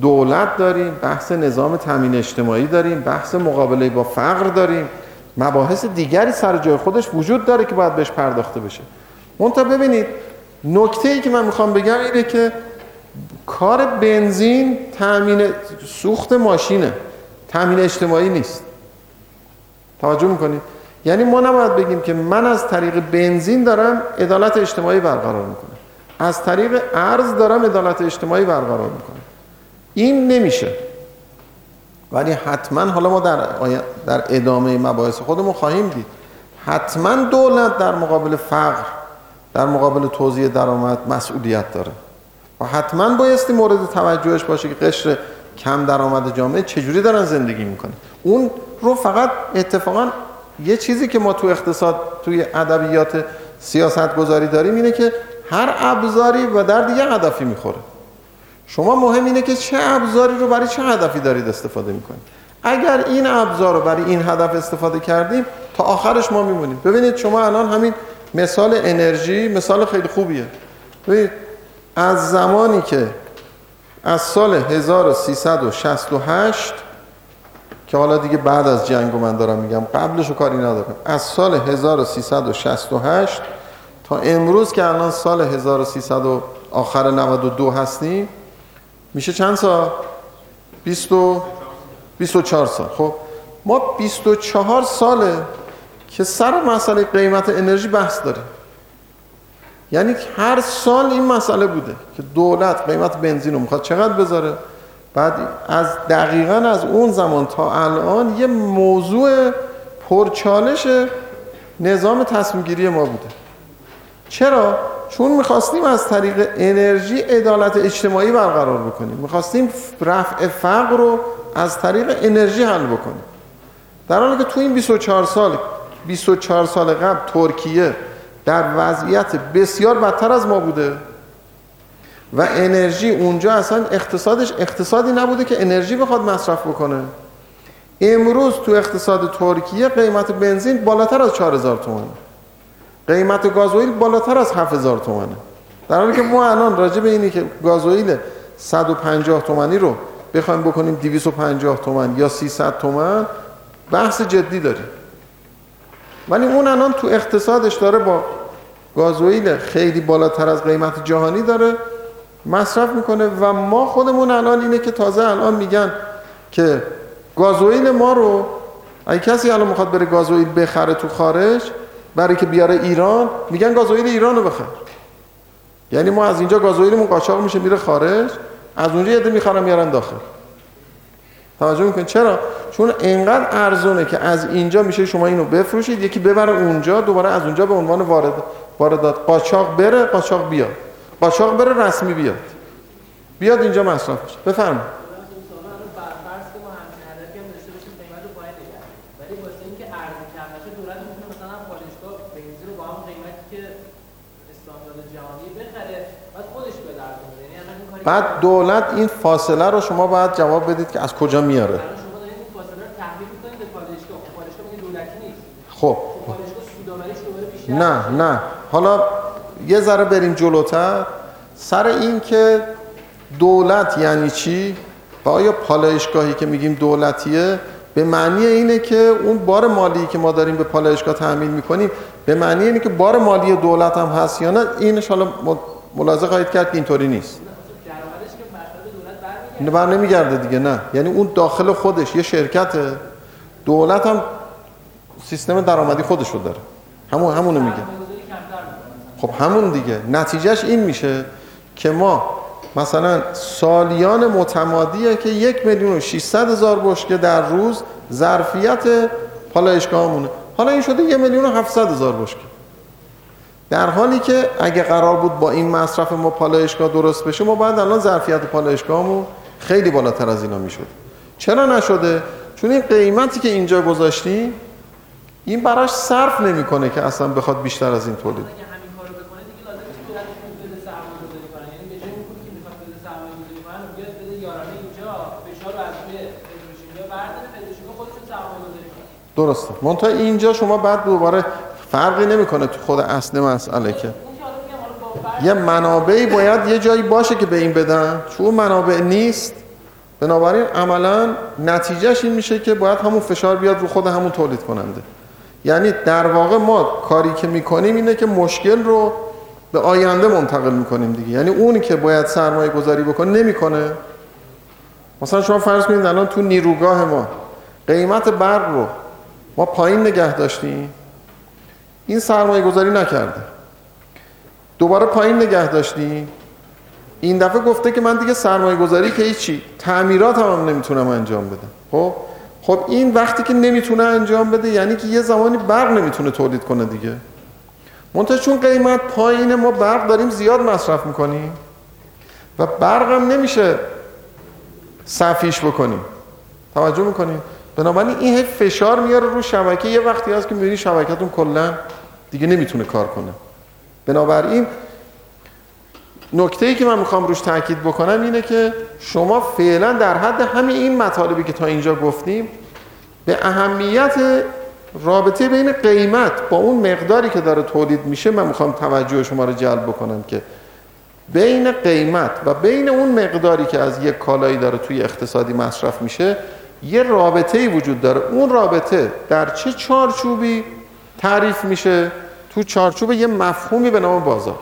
دولت داریم بحث نظام تامین اجتماعی داریم بحث مقابله با فقر داریم. مباحث دیگری سر جای خودش وجود داره که باید بهش پرداخته بشه. منتها ببینید نکته ای که من می‌خوام بگم اینه که کار بنزین تامین سوخت ماشینه. تامین اجتماعی نیست. توجه می‌کنید یعنی ما نباید بگیم که من از طریق بنزین دارم عدالت اجتماعی برقرار می‌کنم. از طریق ارز دارم عدالت اجتماعی برقرار می‌کنم. این نمیشه. ولی حتما حالا ما در, در ادامه مباحث خودمون خواهیم دید. حتما دولت در مقابل فقر در مقابل توزیع درآمد مسئولیت داره. و حتما بایستی مورد توجهش باشه که قشر کم درآمد جامعه چجوری دارن زندگی می‌کنه. اون رو فقط اتفاقا یه چیزی که ما تو اقتصاد توی ادبیات سیاست گذاری داریم اینه که هر ابزاری و در دیگه هدفی می‌خوره. شما مهم اینه که چه ابزاری رو برای چه هدفی دارید استفاده می‌کنید. اگر این ابزار رو برای این هدف استفاده کردیم تا آخرش ما میمونیم. ببینید شما الان همین مثال انرژی مثال خیلی خوبیه. ببینید از زمانی که از سال 1368 که حالا دیگه بعد از جنگ من دارم میگم قبلش رو کاری ندارم. از سال 1368 تا امروز که الان سال 1300 آخر 92 هستیم میشه چند سال؟ 20 24 سال. خب ما 24 ساله که سر مسئله قیمت انرژی بحث داریم یعنی هر سال این مسئله بوده که دولت قیمت بنزین رو می‌خواد چقدر بذاره؟ بعد از دقیقا از اون زمان تا الان یه موضوع پرچالش نظام تصمیم گیری ما بوده. چرا؟ چون می‌خواستیم از طریق انرژی عدالت اجتماعی برقرار بکنیم. می‌خواستیم رفع فقر رو از طریق انرژی حل بکنیم. در حالی که تو این 24 سال 24 سال قبل ترکیه در وضعیت بسیار بدتر از ما بوده و انرژی اونجا اصلا اقتصادش اقتصادی نبوده که انرژی بخواد مصرف بکنه. امروز تو اقتصاد ترکیه قیمت بنزین بالاتر از 4000 تومانه. قیمت گازوئیل بالاتر از 7000 تومانه در حالی که ما الان راجع به اینی که گازوئیل 150 تومانی رو بخوایم بکنیم 250 تومن یا 300 تومن بحث جدی داریم. ولی اون الان تو اقتصادش داره با گازوئیل خیلی بالاتر از قیمت جهانی داره مصرف می‌کنه و ما خودمون الان اینه که تازه الان میگن که گازوئیل ما رو اگه کسی الان می‌خواد بره گازوئیل بخره تو خارج برای که بیاره ایران میگن گازوئیل ایران رو بخر. یعنی ما از اینجا گازوئیلمون قاچاق میشه میره خارج از اونجا یه می‌خرن میارن داخل. توجه می‌کنید چرا؟ چون انقدر ارزونه که از اینجا میشه شما اینو بفروشید یکی ببره اونجا دوباره از اونجا به عنوان وارد واردات. قاچاق بره قاچاق بیاد. قاچاق بره رسمی بیاد. بیاد اینجا مصرف بشه. بفرمایید. بعد دولت این فاصله رو شما باید جواب بدید که از کجا میاره. خب نه نه. حالا یه ذره بریم جلوتر. سر این که دولت یعنی چی و آیا پالایشگاهی که میگیم دولتیه به معنی اینه که اون بار مالی که ما داریم به پالایشگاه تحمیل می‌کنیم به معنی اینه که بار مالی دولت هم هست یا نه؟ اینش حالا ملاحظه خواهید کرد که اینطوری نیست. بر نمیگرده دیگه نه. یعنی اون داخل خودش یه شرکت دولت هم سیستم درآمدی خودشو داره. همون همونو میگه. خب همون دیگه. نتیجهش این میشه که ما مثلا سالیان متمادیه که یک میلیون و 600 هزار بشکه در روز ظرفیت پالایشگاهمونه حالا این شده یه میلیون و 700 هزار بشکه. در حالی که اگه قرار بود با این مصرف ما پالایشگاه درست بشه ما باید الان ظرفیت پالایشگاهمون خیلی بالاتر از اینا می‌شد. چرا نشده؟ چون این قیمتی که اینجا گذاشتیم این براش صرف نمی‌کنه که اصلا بخواد بیشتر از این تولید. درسته. منتها اینجا شما بعد دوباره فرقی نمی‌کنه تو خود اصل مسئله که. یه منابعی باید یه جایی باشه که به این بدن. چون منابع نیست بنابراین عملا نتیجهش این میشه که باید همون فشار بیاد رو خود همون تولید کننده. یعنی در واقع ما کاری که می‌کنیم اینه که مشکل رو به آینده منتقل می‌کنیم دیگه. یعنی اونی که باید سرمایه گذاری بکنه نمی‌کنه. مثلا شما فرض کنید الان تو نیروگاه ما قیمت برق رو ما پایین نگه داشتیم. این سرمایه گذاری نکرده. دوباره پایین نگه داشتیم این دفعه گفته که من دیگه سرمایه گذاری که هیچی تعمیرات هم, نمی‌تونم انجام بدم. خب؟ خب این وقتی که نمی‌تونه انجام بده یعنی که یه زمانی برق نمی‌تونه تولید کنه دیگه. منتها چون قیمت پایین ما برق داریم زیاد مصرف می‌کنیم و برق هم نمیشه صفیش بکنیم. توجه می‌کنیم بنابراین این فشار میاره رو شبکه. یه وقتی هست که می‌بینی شبکتون کلا دیگه نمی‌تونه کار کنه. بنابراین نکته ای که من می‌خوام روش تاکید بکنم اینه که شما فعلا در حد همین این مطالبی که تا اینجا گفتیم به اهمیت رابطه بین قیمت با اون مقداری که داره تولید میشه من می‌خوام توجه شما رو جلب بکنم که بین قیمت و بین اون مقداری که از یک کالایی داره توی اقتصادی مصرف میشه یه رابطه وجود داره. اون رابطه در چه چارچوبی تعریف میشه؟ تو چارچوب یه مفهومی به نام بازار.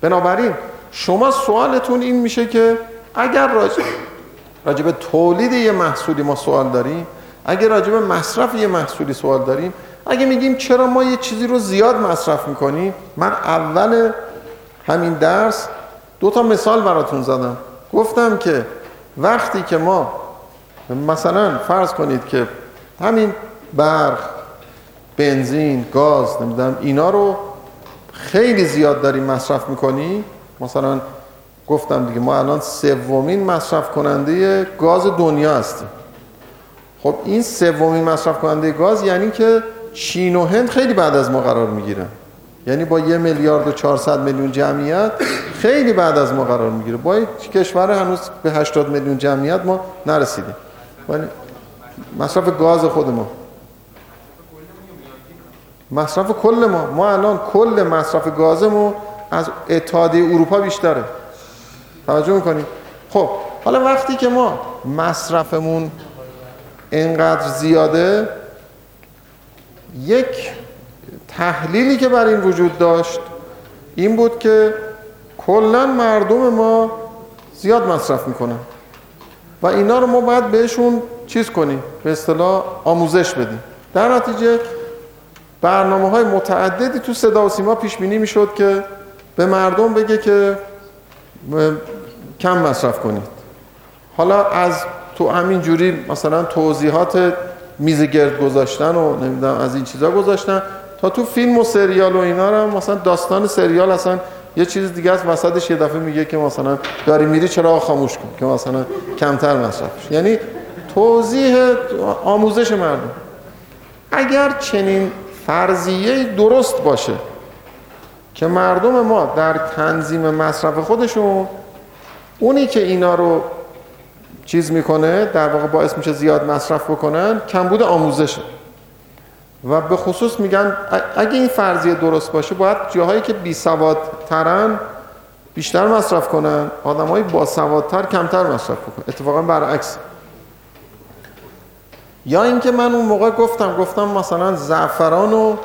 بنابراین شما سوالتون این میشه که اگر راجع, به تولید یه محصولی ما سوال داریم اگر راجع به مصرف یه محصولی سوال داریم اگه میگیم چرا ما یه چیزی رو زیاد مصرف می‌کنیم من اول همین درس دو تا مثال براتون زدم. گفتم که وقتی که ما مثلا فرض کنید که همین برق بنزین گاز نمی‌دونم اینا رو خیلی زیاد داریم مصرف می‌کنی. مثلا گفتم دیگه ما الان سومین مصرف کننده گاز دنیا هستیم. خب این سومین مصرف کننده گاز یعنی که چین و هند خیلی بعد از ما قرار می‌گیرن. یعنی با یه میلیارد و 400 میلیون جمعیت خیلی بعد از ما قرار می‌گیره. با کشور هنوز به 80 میلیون جمعیت ما نرسیدیم. ولی مصرف گاز خود ما. مصرف کل ما. ما الان کل مصرف گازمون از اتحادیه اروپا بیشتره. توجه می‌کنیم خب حالا وقتی که ما مصرفمون اینقدر زیاده یک تحلیلی که بر این وجود داشت این بود که کلا مردم ما زیاد مصرف می‌کنن. و اینا رو ما باید بهشون چیز کنیم؟ به اصطلاح آموزش بدیم. در نتیجه برنامه های متعددی تو صدا و سیما پیش بینی می‌شد که به مردم بگه که کم مصرف کنید. حالا از تو همین جوری مثلا توضیحات میز گرد گذاشتن و نمی‌دونم از این چیزا گذاشتن تا تو فیلم و سریال و اینا رو مثلا داستان سریال اصلا یه چیز دیگه است. وسطش یه دفعه میگه که مثلا داری میری چرا خاموش کن که مثلا کمتر مصرف یعنی توضیح آموزش مردم. اگر چنین فرضیه درست باشه که مردم ما در تنظیم مصرف خودشون اونی که اینا رو چیز می‌کنه در واقع باعث میشه زیاد مصرف بکنن کمبود آموزشه. و به خصوص میگن اگه این فرضیه درست باشه باید جاهایی که بی سواد ترن بیشتر مصرف کنن آدمای با سوادتر کمتر مصرف بکنن. اتفاقا برعکس یا اینکه من اون موقع گفتم گفتم مثلا زعفران و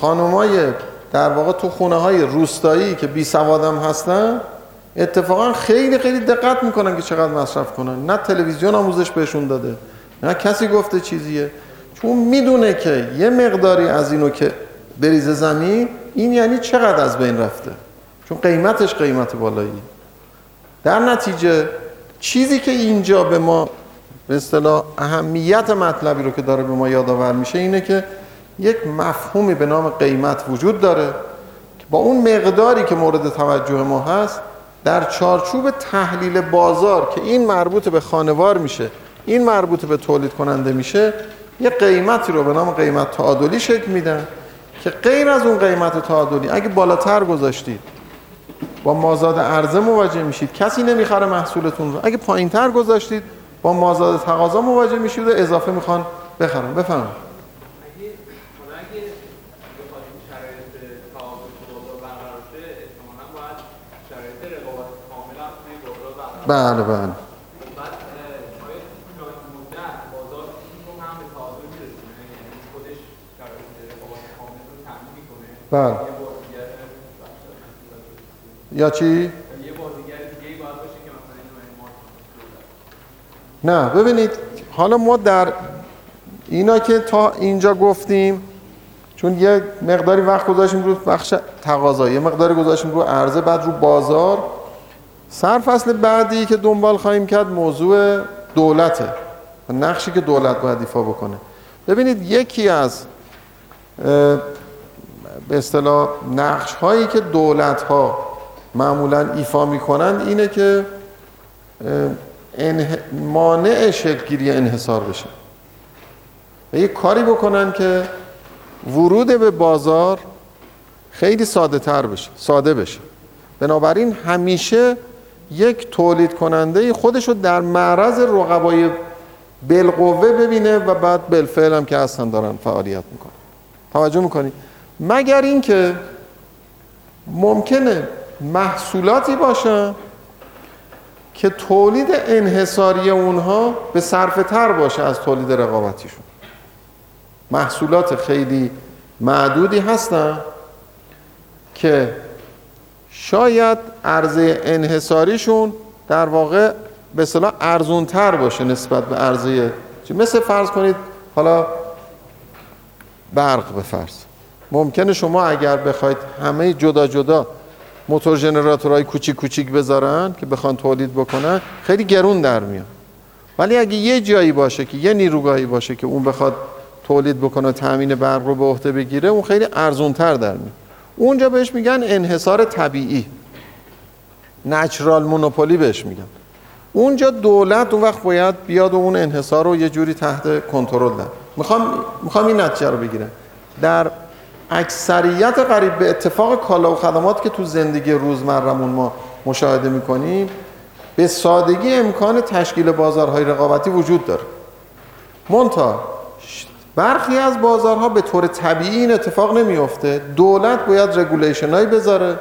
خانمای در واقع تو خونه های روستایی که بی سوادم هستن اتفاقا خیلی خیلی دقت می‌کنن که چقدر مصرف کنن. نه تلویزیون آموزش بهشون داده نه کسی گفته چیزیه. چون می‌دونه که یه مقداری از اینو که بریز زمین این یعنی چقدر از بین رفته. چون قیمتش قیمت بالایی در نتیجه چیزی که اینجا به ما به اصطلاح اهمیت مطلبی رو که داره به ما یادآور میشه اینه که یک مفهومی به نام قیمت وجود داره که با اون مقداری که مورد توجه ما هست در چارچوب تحلیل بازار که این مربوط به خانوار میشه این مربوط به تولید کننده میشه یه قیمتی رو به نام قیمت تعادلی شکل میدن که غیر از اون قیمت تعادلی اگه بالاتر گذاشتید با مازاد عرضه مواجه میشید کسی نمی‌خره محصولتون رو. اگه پایینتر گذاشتید با مازاد تقاضا مواجه میشید و اضافه می‌خوان بخرن بفهمید بله بله. بله. یا چی؟ نه ببینید حالا ما در اینا که تا اینجا گفتیم چون یه مقداری وقت گذاشتیم رو بخش تقاضا یه مقداری گذاشتیم رو عرضه بعد رو بازار. سرفصل بعدی که دنبال خواهیم کرد موضوع دولته و نقشی که دولت باید ایفا بکنه. ببینید یکی از به اصطلاح نقش هایی که دولت ها معمولا ایفا می‌کنند اینه که مانع شکلگیری انحصار بشه. و یه کاری بکنن که ورود به بازار خیلی ساده تر بشه ساده بشه. بنابراین همیشه یک تولید کننده خودش رو در معرض رقبای بالقوه ببینه و بعد بالفعل هم که اصلا دارن فعالیت می‌کنن. توجه می‌کنی؟ مگر اینکه ممکنه محصولاتی باشن که تولید انحصاری اونها به صرف تر باشه از تولید رقابتیشون. محصولات خیلی معدودی هستن که شاید عرضه انحصاریشون در واقع به صلاح ارزون تر باشه نسبت به عرضه مثل فرض کنید حالا برق به فرض. ممکنه شما اگر بخواید همه جدا جدا موتور ژنراتورهای کوچیک کوچیک بذارن که بخوان تولید بکنن خیلی گرون در میاد. ولی اگه یه جایی باشه که یه نیروگاهی باشه که اون بخواد تولید بکنه تامین برق رو به عهده بگیره اون خیلی ارزون تر در میاد. اونجا بهش میگن انحصار طبیعی. نچرال مونوپولی بهش میگن. اونجا دولت اون وقت باید بیاد و اون انحصار رو یه جوری تحت کنترل ده می‌خوام می‌خوام این نتیجه رو بگیرم. در اکثریت قریب به اتفاق کالا و خدمات که تو زندگی روزمرمون ما مشاهده می‌کنیم به سادگی امکان تشکیل بازارهای رقابتی وجود داره. مونتا برخی از بازارها به طور طبیعی این اتفاق نمیفته دولت باید رگولیشن بذاره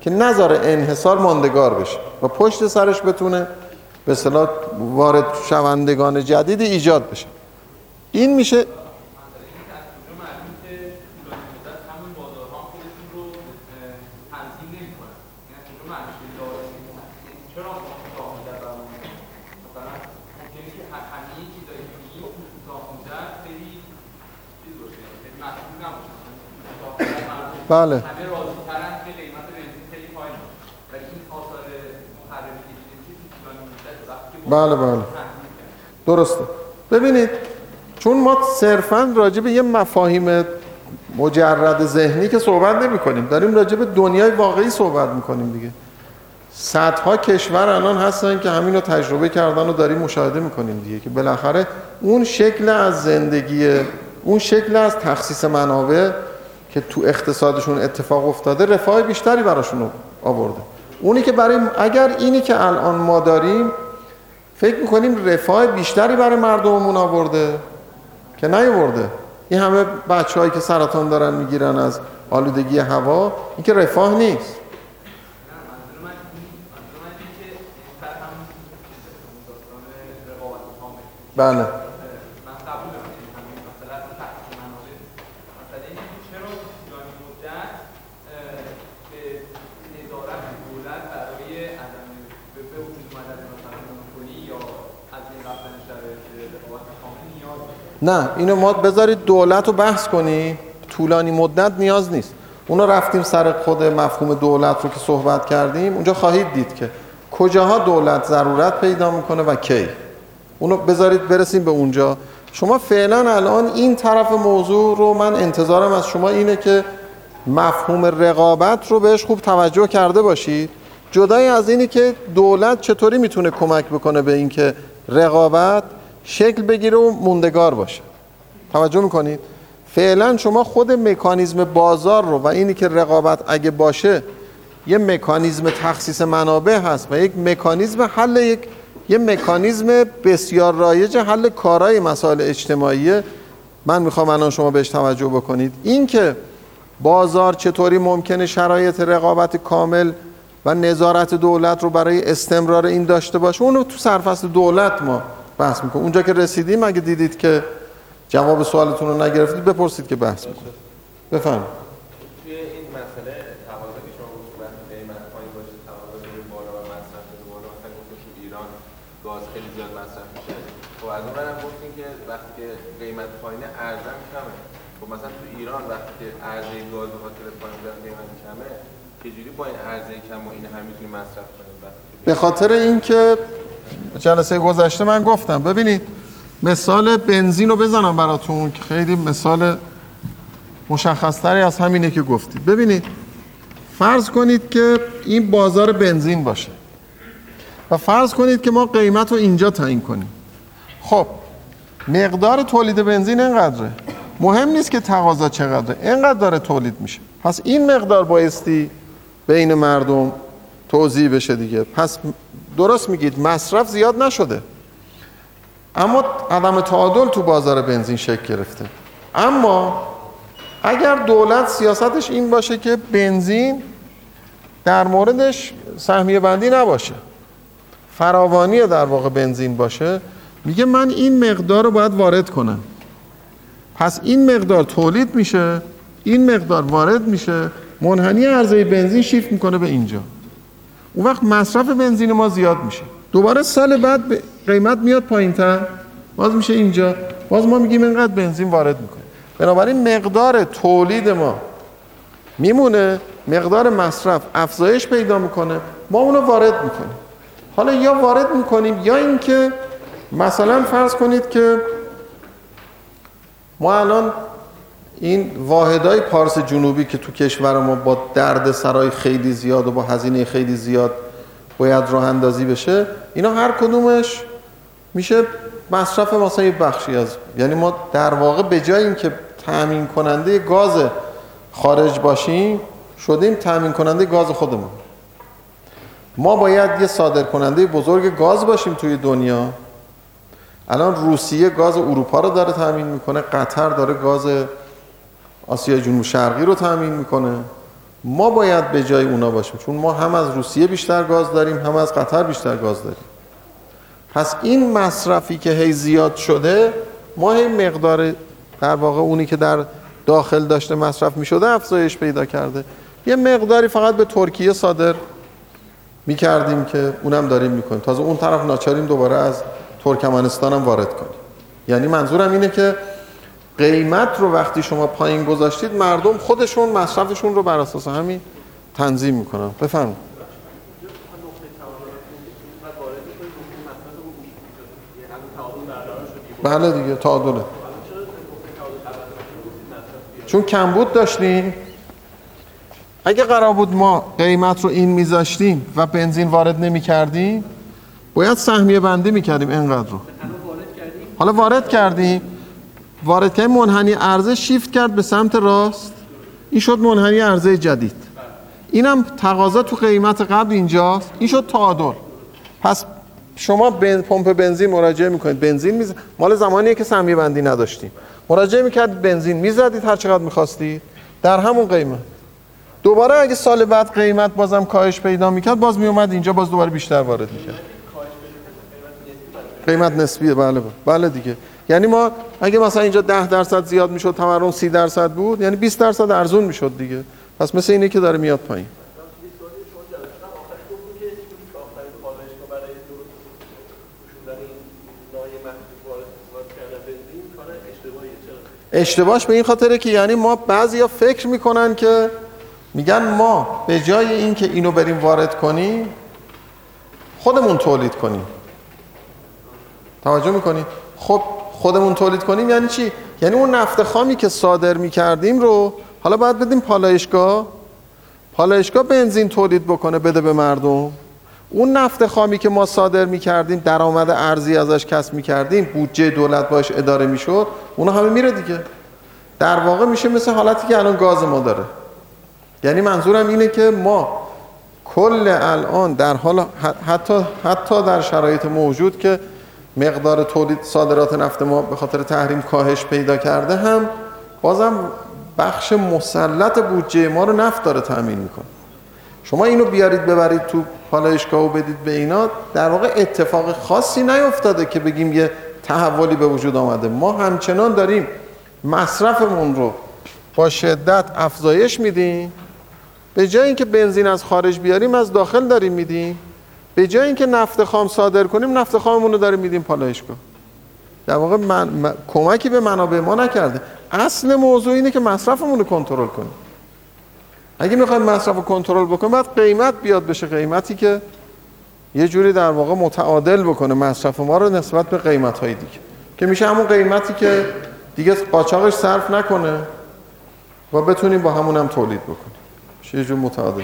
که نذاره انحصار ماندگار بشه و پشت سرش بتونه به صلاح وارد شوندگان جدید ایجاد بشه. این میشه بله. بله بله. درسته. ببینید چون ما صرفا راجع به یه مفاهیم مجرد ذهنی که صحبت نمی کنیم داریم راجع به دنیای واقعی صحبت می‌کنیم دیگه. صدها کشور الان هستن که همین رو تجربه کردن و داریم مشاهده می‌کنیم دیگه که بالاخره اون شکل از زندگی اون شکل از تخصیص منابع که تو اقتصادشون اتفاق افتاده رفاه بیشتری براشون آورده. اونی که برای اگر اینی که الان ما داریم فکر می‌کنیم رفاه بیشتری برای مردممون آورده که نیاورده. این همه بچه که سرطان دارن می‌گیرن از آلودگی هوا این که رفاه نیست. بله. نه اینو ما بذارید دولت رو بحث کنیم طولانی مدت نیاز نیست. اونو رفتیم سر خود مفهوم دولت رو که صحبت کردیم. اونجا خواهید دید که کجاها دولت ضرورت پیدا می‌کنه و کی. اونو بذارید برسیم به اونجا. شما فعلا الان این طرف موضوع رو من انتظارم از شما اینه که مفهوم رقابت رو بهش خوب توجه کرده باشید. جدای از اینی که دولت چطوری می‌تونه کمک بکنه به اینکه رقابت شکل بگیره و موندگار باشه. توجه می‌کنید؟ فعلا شما خود مکانیزم بازار رو و اینی که رقابت اگه باشه یه مکانیزم تخصیص منابع هست و یک مکانیزم حل یک یه مکانیزم بسیار رایج حل کارهای مسائل اجتماعی من می‌خوام الان شما بهش توجه بکنید. این که بازار چطوری ممکنه شرایط رقابت کامل و نظارت دولت رو برای استمرار این داشته باشه اونو تو سرفصل دولت ما بحث می‌کنیم اونجا که رسیدیم اگه دیدید که جواب سوالتون رو نگرفتید بپرسید که بحث می‌کنیم بفهم توی این مسئله تقاضا که شما گفتید قیمت پایین باشه تقاضا بره بالا و مصرف بره بالا مثلا گفتید تو ایران گاز خیلی زیاد مصرف میشه. خب از اون برم گفتیم که وقتی که قیمت پایینه ارزم کمه. خب مثلا تو ایران وقتی که عرضه گاز به خاطر پایین بودن قیمت کمه چجوری با این عرضه کم و این هم می‌تونیم مصرف کنیم به خاطر اینکه جلسه گذشته من گفتم ببینید مثال بنزین رو بزنم براتون که خیلی مثال مشخصتری از همینه که گفتید. ببینید فرض کنید که این بازار بنزین باشه و فرض کنید که ما قیمت رو اینجا تعیین کنیم. خب مقدار تولید بنزین اینقدره. مهم نیست که تقاضا چقدره اینقدر داره تولید میشه. پس این مقدار بایستی بین مردم توضیح بشه دیگه. پس درست میگید مصرف زیاد نشده. اما عدم تعادل تو بازار بنزین شکل گرفته. اما اگر دولت سیاستش این باشه که بنزین در موردش سهمیه بندی نباشه فراوانی در واقع بنزین باشه میگه من این مقدار رو باید وارد کنم. پس این مقدار تولید میشه این مقدار وارد میشه منحنی عرضه بنزین شیفت می‌کنه به اینجا. اون وقت مصرف بنزین ما زیاد میشه. دوباره سال بعد قیمت میاد پایین تر باز میشه اینجا. باز ما میگیم اینقدر بنزین وارد می‌کنه بنابراین مقدار تولید ما میمونه. مقدار مصرف افزایش پیدا می‌کنه. ما اونو وارد می‌کنیم. حالا یا وارد می‌کنیم یا اینکه مثلا فرض کنید که ما الان این واحدهای پارس جنوبی که تو کشور ما با درد سرای خیلی زیاد و با هزینه خیلی زیاد باید راه اندازی بشه اینا هر کدومش میشه مصرف مثلا یه بخشی از یعنی ما در واقع به جای اینکه تامین کننده گاز خارج باشیم شدیم تامین کننده گاز خودمون. ما باید یه صادر کننده بزرگ گاز باشیم توی دنیا. الان روسیه گاز اروپا رو داره تامین می‌کنه قطر داره گاز آسیا جنوب شرقی رو تامین می‌کنه. ما باید به جای اونا باشیم چون ما هم از روسیه بیشتر گاز داریم هم از قطر بیشتر گاز داریم. پس این مصرفی که هی زیاد شده ما هی مقدار در واقع اونی که در داخل داشته مصرف می‌شده افزایش پیدا کرده. یه مقداری فقط به ترکیه صادر می‌کردیم که اونم داریم می‌کنیم. تازه اون طرف ناچاریم دوباره از ترکمنستان هم وارد کنیم. یعنی منظورم اینه که قیمت رو وقتی شما پایین گذاشتید مردم خودشون مصرفشون رو بر اساس همین تنظیم می‌کنن. بفرمایید. بله دیگه تعادله. چون کمبود داشتیم. اگه قرار بود ما قیمت رو این میذاشتیم و بنزین وارد نمی کردیم باید سهمیه بندی می کردیم اینقدر رو. حالا وارد کردیم. کردیم منحنی عرضه شیفت کرد به سمت راست. این شد منحنی عرضه جدید. اینم تقاضا تو قیمت قبل اینجاست. این شد تعادل. پس شما بن... پمپ بنزین مراجعه می‌کنید. بنزین میز... مال زمانیه که سهمیه بندی نداشتیم. مراجعه می‌کردید بنزین می‌زدید هر چقدر می‌خواستید. در همون قیمت. دوباره اگه سال بعد قیمت بازم کاهش پیدا می‌کرد باز میومد اینجا باز دوباره بیشتر وارد می‌کرد. قیمت نسبیه بله بله دیگه. یعنی ما اگه مثلا اینجا 10 درصد زیاد می‌شد تورم 30 درصد بود یعنی 20 درصد ارزون می‌شد دیگه. پس مثل اینه که داره میاد پایین. اشتباهش به این خاطره که یعنی ما بعضیا فکر می‌کنن که میگن ما به جای اینکه اینو بریم وارد کنیم خودمون تولید کنیم. توجه می‌کنیم خب خودمون تولید کنیم یعنی چی؟ یعنی اون نفت خامی که صادر می‌کردیم رو حالا باید بدیم پالایشگاه. پالایشگاه بنزین تولید بکنه بده به مردم. اون نفت خامی که ما صادر می‌کردیم درآمد ارزی ازش کسب می‌کردیم بودجه دولت باش اداره می‌شد اون همه میره دیگه. در واقع میشه مثل حالتی که الان گاز ما داره. یعنی منظورم اینه که ما کل الان در حال حتی حتی در شرایط موجود که مقدار تولید صادرات نفت ما به خاطر تحریم کاهش پیدا کرده هم بازم بخش مسلط بودجه ما رو نفت داره تامین می‌کنه. شما اینو بیارید ببرید تو پالایشگاه و بدید به اینا در واقع اتفاق خاصی نیفتاده که بگیم یه تحولی به وجود آمده. ما همچنان داریم مصرفمون رو با شدت افزایش میدیم. به جای اینکه بنزین از خارج بیاریم از داخل داریم میدیم. به جای اینکه نفت خام صادر کنیم نفت خاممون رو داریم میدیم پالایشگاه در واقع من... کمکی به منابع ما نکرده. اصل موضوع اینه که مصرفمون رو کنترل کنیم. اگه می‌خوایم مصرف رو کنترل بکنیم باید قیمت بیاد بشه. قیمتی که یه جوری در واقع متعادل بکنه مصرف ما رو نسبت به قیمت های دیگه. که میشه همون قیمتی که دیگه قاچاقش صرف نکنه و بتونیم با همون هم تولید بکنیم. یه جور متعادل.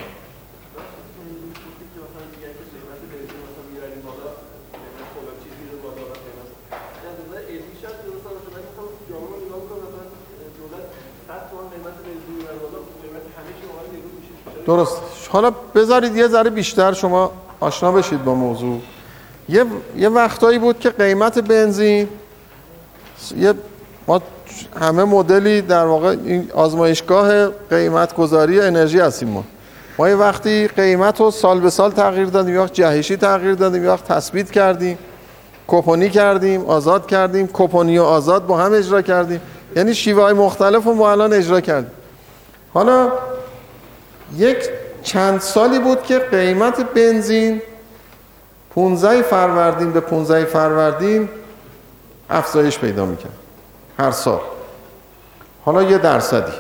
درست. حالا بذارید یه ذره بیشتر شما آشنا بشید با موضوع. یه, یه وقتایی بود که قیمت بنزین یه ما همه مدلی در واقع این آزمایشگاه قیمت گذاری انرژی هستیم ما. ما یه وقتی قیمت رو سال به سال تغییر دادیم یا جهشی تغییر دادیم یا تثبیت کردیم کوپونی کردیم آزاد کردیم کوپونی و آزاد با هم اجرا کردیم. یعنی شیوه های مختلف رو ما الان اجرا کردیم. حالا یک چند سالی بود که قیمت بنزین 15 فروردین به 15 فروردین افزایش پیدا می‌کرد. هر سال. حالا یه درصدی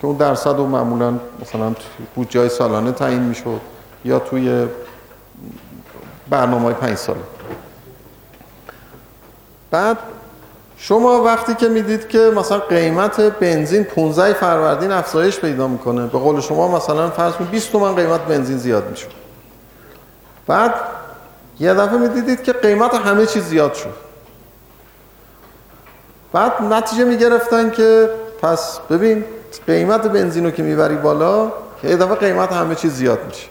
که اون درصد رو معمولا مثلا بودجه سالانه تعیین می‌شد یا توی برنامه های پنج ساله. بعد شما وقتی که می‌دید که مثلا قیمت بنزین 15 فروردین افزایش پیدا می‌کنه به قول شما مثلا فرض کنید 20 تومن قیمت بنزین زیاد میشه. بعد یه دفعه می‌دیدید که قیمت همه چیز زیاد شد. بعد نتیجه می‌گرفتن که پس ببین قیمت بنزین رو که می‌بری بالا یه دفعه قیمت همه چیز زیاد میشه.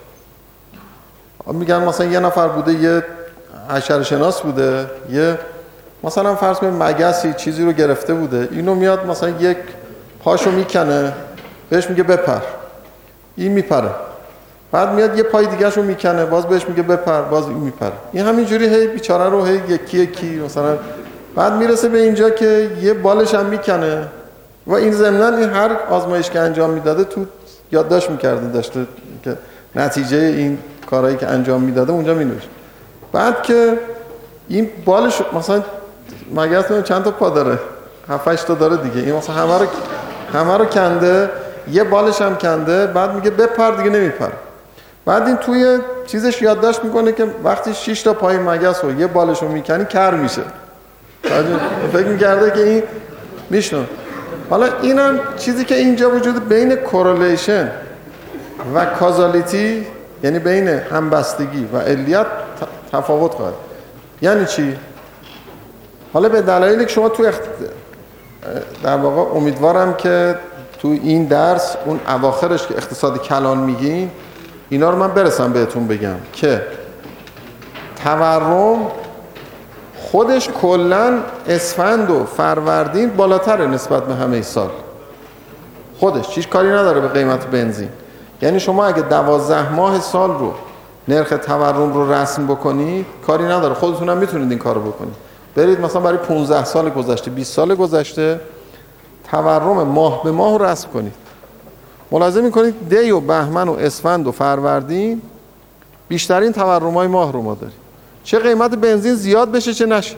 میگن مثلا یه نفر بوده یه حشر شناس بوده یه مثلا فرض کنید مگسی چیزی رو گرفته بوده اینو میاد مثلا یک پاشو می‌کنه بهش میگه بپر. این میپره. بعد میاد یه پای دیگه رو می‌کنه باز بهش میگه بپر باز این میپره. این همینجوری هی بیچاره رو هی یکی یکی مثلا. بعد می‌رسه به اینجا که یه بالش هم می‌کنه و این ضمن این هر آزمایش که انجام می‌داده تو یادداشت می‌کرده داشته که نتیجه این کارهایی که انجام می‌داده اونجا مینوشت. بعد که این بالش مثلا مگه چند تا پا داره؟ 7 تا داره دیگه. این مثلا همه رو همه رو کنده. یه بالش هم کنده. بعد میگه بپر دیگه نمیپره. بعد این توی چیزش یادداشت می‌کنه که وقتی 6 تا پای مگس و یه بالش رو می‌کنی کر میشه. فکر می‌کرده که این میشنون حالا اینم چیزی که اینجا وجود بین کورولیشن و کازالیتی یعنی بین همبستگی و علیت تفاوت خواهد یعنی چی؟ حالا به دلایلی که شما تو اخت... در واقع امیدوارم که تو این درس اون اواخرش که اقتصاد کلان میگین اینا رو من برسم بهتون بگم که تورم خودش کلا اسفند و فروردین بالاتره نسبت به همه سال. خودش چیش کاری نداره به قیمت بنزین. یعنی شما اگه دوازده ماه سال رو نرخ تورم رو رسم بکنید کاری نداره. خودتون هم می‌تونید این کارو بکنید. برید مثلا برای 15 سال گذشته 20 سال گذشته تورم ماه به ماه رو رسم کنید. ملاحظه می‌کنید دی و بهمن و اسفند و فروردین بیشترین تورم های ماه رو ما داریم. چه قیمت بنزین زیاد بشه چه نشه.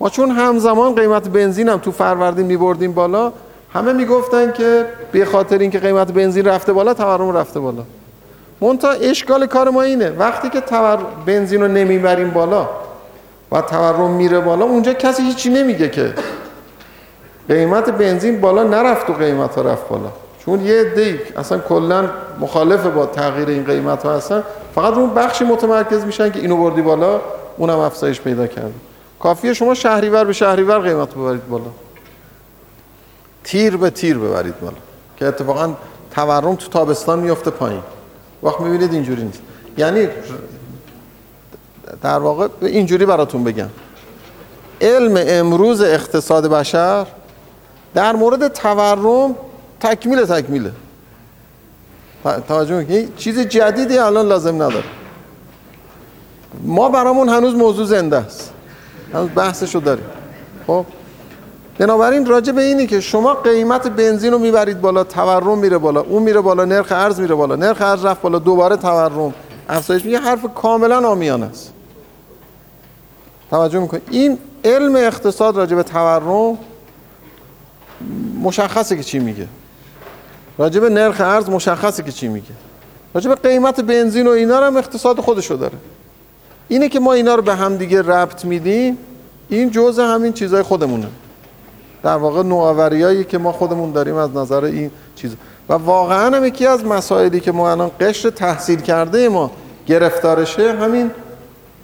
ما چون همزمان قیمت بنزین هم تو فروردین میبردیم بالا همه می‌گفتن که به خاطر اینکه قیمت بنزین رفته بالا تورم رفته بالا. منتها اشکال کار ما اینه. وقتی که تور... بنزین رو نمی‌بریم بالا و تورم میره بالا اونجا کسی هیچی نمیگه که. قیمت بنزین بالا نرفت و قیمت ها رفت بالا. چون یه عده اصلا کلا مخالف با تغییر این قیمت ها هستن فقط اون بخشی متمرکز میشن که اینو بردی بالا اونم افزایش پیدا کرده کافیه شما شهریور به شهریور قیمت ببرید بالا. تیر به تیر ببرید بالا. که اتفاقا تورم تو تابستان میفته پایین. وقت می‌بینید اینجوری نیست. یعنی در واقع اینجوری براتون بگم. علم امروز اقتصاد بشر در مورد تورم تکمیل تکمیله. توجه می‌کنید چیز جدیدی الان لازم نداره. ما برامون هنوز موضوع زنده است. هنوز بحثشو داریم. خب؟ بنابراین راجع به اینی که شما قیمت بنزین رو می‌برید بالا تورم میره بالا اون میره بالا نرخ ارز میره بالا نرخ ارز رفت بالا دوباره تورم. افزایش میگه حرف کاملا آمیانه است. توجه می‌کنید این علم اقتصاد راجع به تورم مشخصه که چی میگه. راجع به نرخ ارز مشخصه که چی میگه. راجع به قیمت بنزین و اینا هم اقتصاد خودشو داره. اینه که ما اینا رو به هم دیگه ربط میدیم این جزء همین چیزای خودمونه. در واقع نوآوریایی که ما خودمون داریم از نظر این چیز. و واقعا هم یکی از مسائلی که ما الان قشر تحصیل کرده ما گرفتارشه همین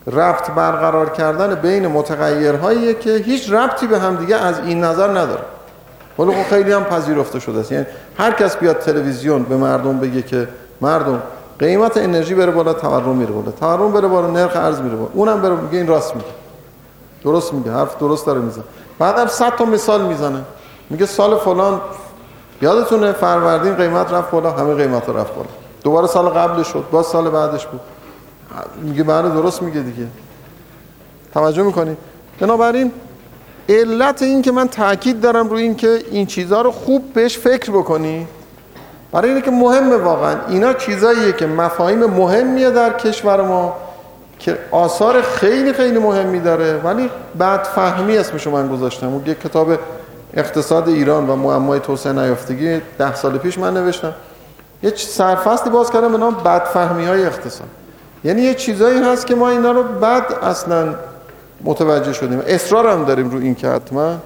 ربط برقرار کردن بین متغیرهایی که هیچ ربطی به هم دیگه از این نظر نداره. ولی خب خیلی هم پذیرفته شده است. یعنی هر کس بیاد تلویزیون به مردم بگه که مردم قیمت انرژی بره بالا تورم میره بالا. تورم بره بالا نرخ ارز میره بالا. اونم بره میگه این راست میگه. درست میگه حرف درست داره می‌زنه. بعدم 100 تا مثال می‌زنه. میگه سال فلان یادتونه فروردین قیمت رفت بالا همه قیمت رفت بالا. دوباره سال قبلش شد باز سال بعدش بود. میگه بله درست میگه دیگه. توجه می‌کنی؟ بنابراین علت این که من تاکید دارم روی این که این چیزها رو خوب بهش فکر بکنی برای اینه که مهمه واقعا. اینا چیزاییه که مفاهیم مهمیه در کشور ما که آثار خیلی خیلی مهمی داره ولی بعد فهمی اسمشو من گذاشتم. اون یک کتاب اقتصاد ایران و معمای توسعه نیافتگی ده سال پیش من نوشتم. یه سرفصلی باز کردم به نام بدفهمی های اقتصاد. یعنی یه چیزایی هست که ما اینا رو بد اصلا متوجه شدیم. اصرار هم داریم رو این که حتما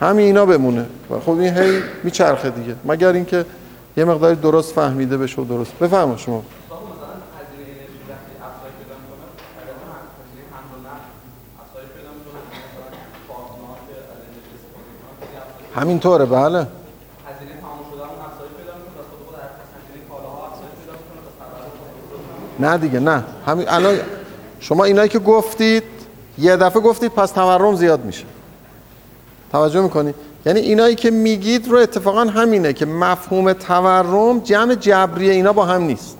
همین اینا بمونه. و خب این هی میچرخه دیگه. مگر اینکه یه مقداری درست فهمیده بشه و درست. بفهمه شما. همینطوره بله. نه دیگه نه. همین الان شما اینایی که گفتید یه دفعه گفتید پس تورم زیاد میشه. توجه می‌کنید یعنی اینایی که میگید رو اتفاقا همینه که مفهوم تورم جمع جبری اینا با هم نیست.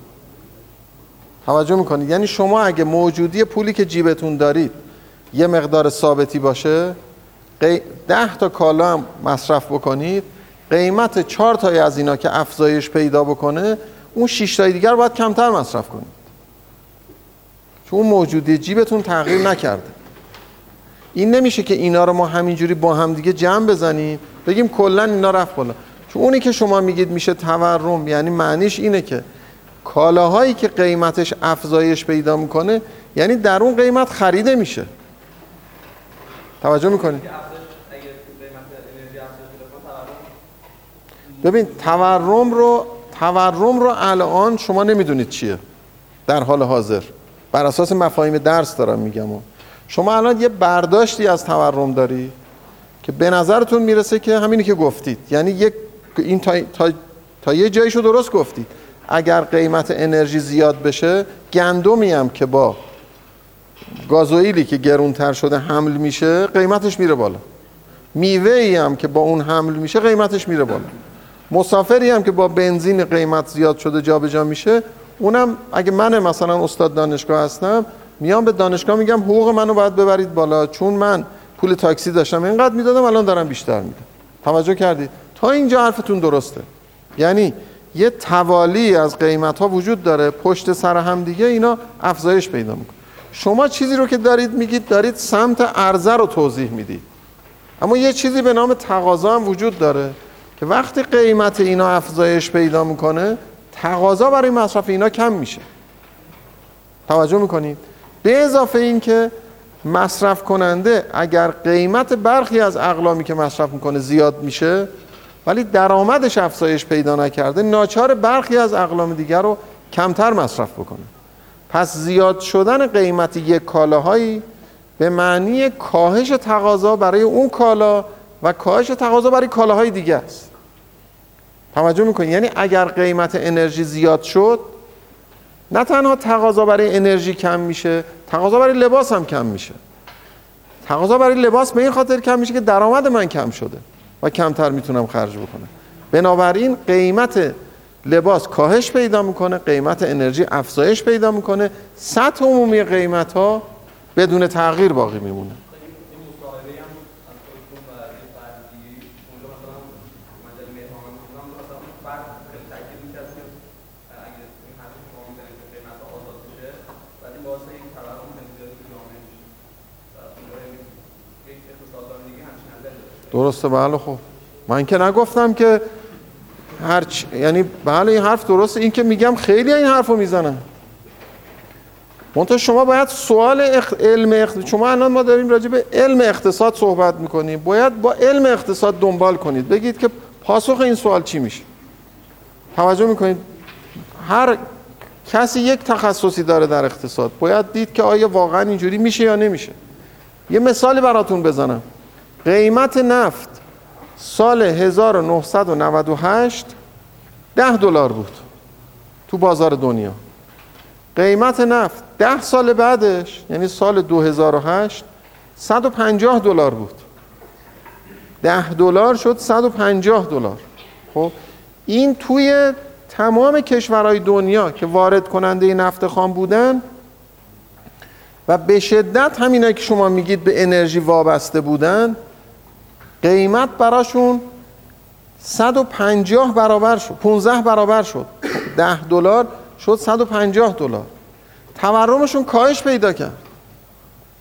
توجه می‌کنید یعنی شما اگه موجودی پولی که جیبتون دارید یه مقدار ثابتی باشه ده تا کالا هم مصرف بکنید قیمت چهار تای از اینا که افزایش پیدا بکنه اون شش تای دیگر باید کمتر مصرف کنید. چون اون موجودی جیبتون تغییر نکرده. این نمیشه که اینا رو ما همینجوری با هم دیگه جمع بزنیم بگیم کلا اینا رفت بالا. چون اونی که شما میگید میشه تورم یعنی معنیش اینه که کالاهایی که قیمتش افزایش پیدا می‌کنه یعنی در اون قیمت خریده میشه. توجه می‌کنید؟ ببین تورم رو تورم رو الان شما نمی‌دونید چیه. در حال حاضر. بر اساس مفاهیم درس دارم میگم. شما الان یه برداشتی از تورم داری که به نظرتون می‌رسه که همینی که گفتید. یعنی یک این تا, تا, تا یه جایشو درست گفتید. اگر قیمت انرژی زیاد بشه گندمی هم که با گازوئیلی که گرونتر شده حمل میشه قیمتش میره بالا. میوه ای هم که با اون حمل میشه قیمتش میره بالا. مسافری هم که با بنزین قیمت زیاد شده جابجا جا میشه اونم اگه من مثلا استاد دانشگاه هستم میام به دانشگاه میگم حقوق منو باید ببرید بالا چون من پول تاکسی داشتم اینقدر می‌دادم الان دارم بیشتر میدم. توجه کردید تا اینجا حرفتون درسته. یعنی یه توالی از قیمت ها وجود داره پشت سر هم دیگه اینا افزایش پیدا می‌کنه. شما چیزی رو که دارید میگید دارید سمت عرضه رو توضیح می‌دید. اما یه چیزی به نام تقاضا هم وجود داره که وقتی قیمت اینا افزایش پیدا می‌کنه تقاضا برای مصرف اینا کم میشه. توجه می‌کنید؟ به اضافه این که مصرف کننده اگر قیمت برخی از اقلامی که مصرف می‌کنه زیاد میشه ولی درآمدش افزایش پیدا نکرده ناچار برخی از اقلام دیگر رو کمتر مصرف بکنه. پس زیاد شدن قیمت یک کالاهایی به معنی کاهش تقاضا برای اون کالا و کاهش تقاضا برای کالاهای دیگه است. توجه می‌کنید یعنی اگر قیمت انرژی زیاد شد نه تنها تقاضا برای انرژی کم میشه تقاضا برای لباس هم کم میشه. تقاضا برای لباس به این خاطر کم میشه که درآمد من کم شده و کمتر می‌تونم خرج بکنم. بنابراین قیمت لباس کاهش پیدا می‌کنه قیمت انرژی افزایش پیدا می‌کنه سطح عمومی قیمت ها بدون تغییر باقی میمونه. درسته بله خب. من که نگفتم که هر چ... یعنی بله این حرف درسته. این که میگم خیلی این حرف رو می‌زنن. منتها شما باید سوال اخ... علم اخ... شما الان ما داریم راجع به علم اقتصاد صحبت می‌کنیم. باید با علم اقتصاد دنبال کنید. بگید که پاسخ این سوال چی میشه. توجه می‌کنید. هر کسی یک تخصصی داره در اقتصاد باید دید که آیا واقعا اینجوری میشه یا نمیشه. یه مثالی براتون بزنم. قیمت نفت سال 1998 ده دلار بود تو بازار دنیا. قیمت نفت ده سال بعدش یعنی سال 2008 150 دلار بود. ده دلار شد 150 دلار. خب این توی تمام کشورهای دنیا که وارد کننده نفت خام بودن و به شدت همینایی که شما میگید به انرژی وابسته بودن قیمت براشون 150 برابر شد 15 برابر شد. 10 دلار شد 150 دلار. تورمشون کاهش پیدا کرد.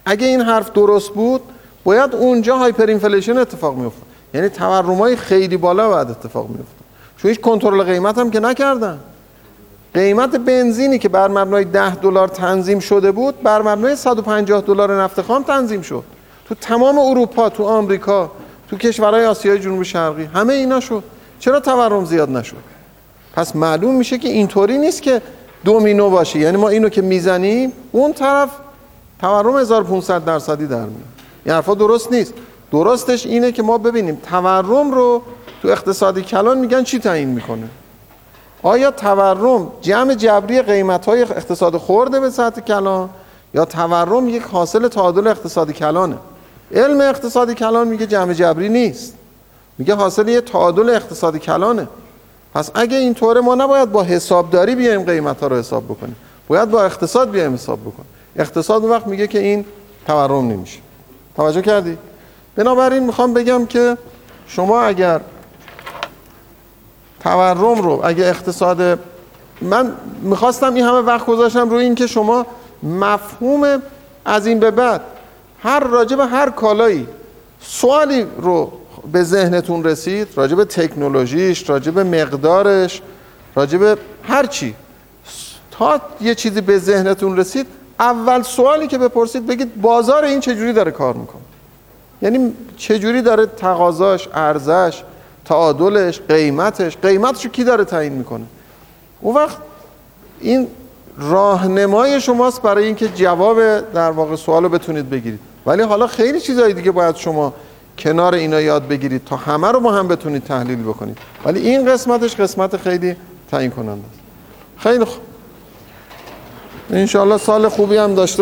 اگه این حرف درست بود باید اونجا hyper inflation اتفاق میافتاد. یعنی تورمای خیلی بالا باید اتفاق میافتاد. چون هیچ کنترل قیمت هم که نکردن. قیمت بنزینی که بر مبنای 10 دلار تنظیم شده بود بر مبنای 150 دلار نفت خام تنظیم شد. تو تمام اروپا تو آمریکا تو کشورهای آسیای جنوب شرقی. همه اینا شد. چرا تورم زیاد نشد؟ پس معلوم میشه که اینطوری نیست که دومینو باشه. یعنی ما اینو که می‌زنیم اون طرف تورم 1500 درصدی در میاد. این حرفا درست نیست. درستش اینه که ما ببینیم تورم رو تو اقتصادی کلان میگن چی تعیین می‌کنه؟ آیا تورم جمع جبری قیمت های اقتصاد خورده به سطح کلان یا تورم یک حاصل تعادل اقتصادی کلانه؟ علم اقتصادی کلان میگه جمع جبری نیست. میگه حاصل یه تعادل اقتصادی کلانه. پس اگه اینطوره ما نباید با حسابداری بیایم قیمت ها رو حساب بکنیم. باید با اقتصاد بیایم حساب بکنیم. اقتصاد وقت میگه که این تورم نمیشه. توجه کردی؟ بنابراین می‌خوام بگم که شما اگر تورم رو اگه اقتصاد من می‌خواستم این همه وقت گذاشتم روی این که شما مفهوم از این به بعد هر راجب هر کالایی. سوالی رو به ذهنتون رسید راجب تکنولوژیش راجب مقدارش راجب هر چی. تا یه چیزی به ذهنتون رسید اول سوالی که بپرسید بگید بازار این چجوری داره کار می‌کنه؟ یعنی چجوری داره تقاضاش ارزش تعادلش قیمتش قیمتشو کی داره تعیین می‌کنه؟ اون وقت این راهنمای شماست برای اینکه جواب در واقع سوال رو بتونید بگیرید. ولی حالا خیلی چیزایی دیگه باید شما کنار اینا یاد بگیرید تا همه رو با هم بتونید تحلیل بکنید. ولی این قسمتش قسمت خیلی تعیین کننده است. خیلی خوب. انشاءالله سال خوبی هم داشته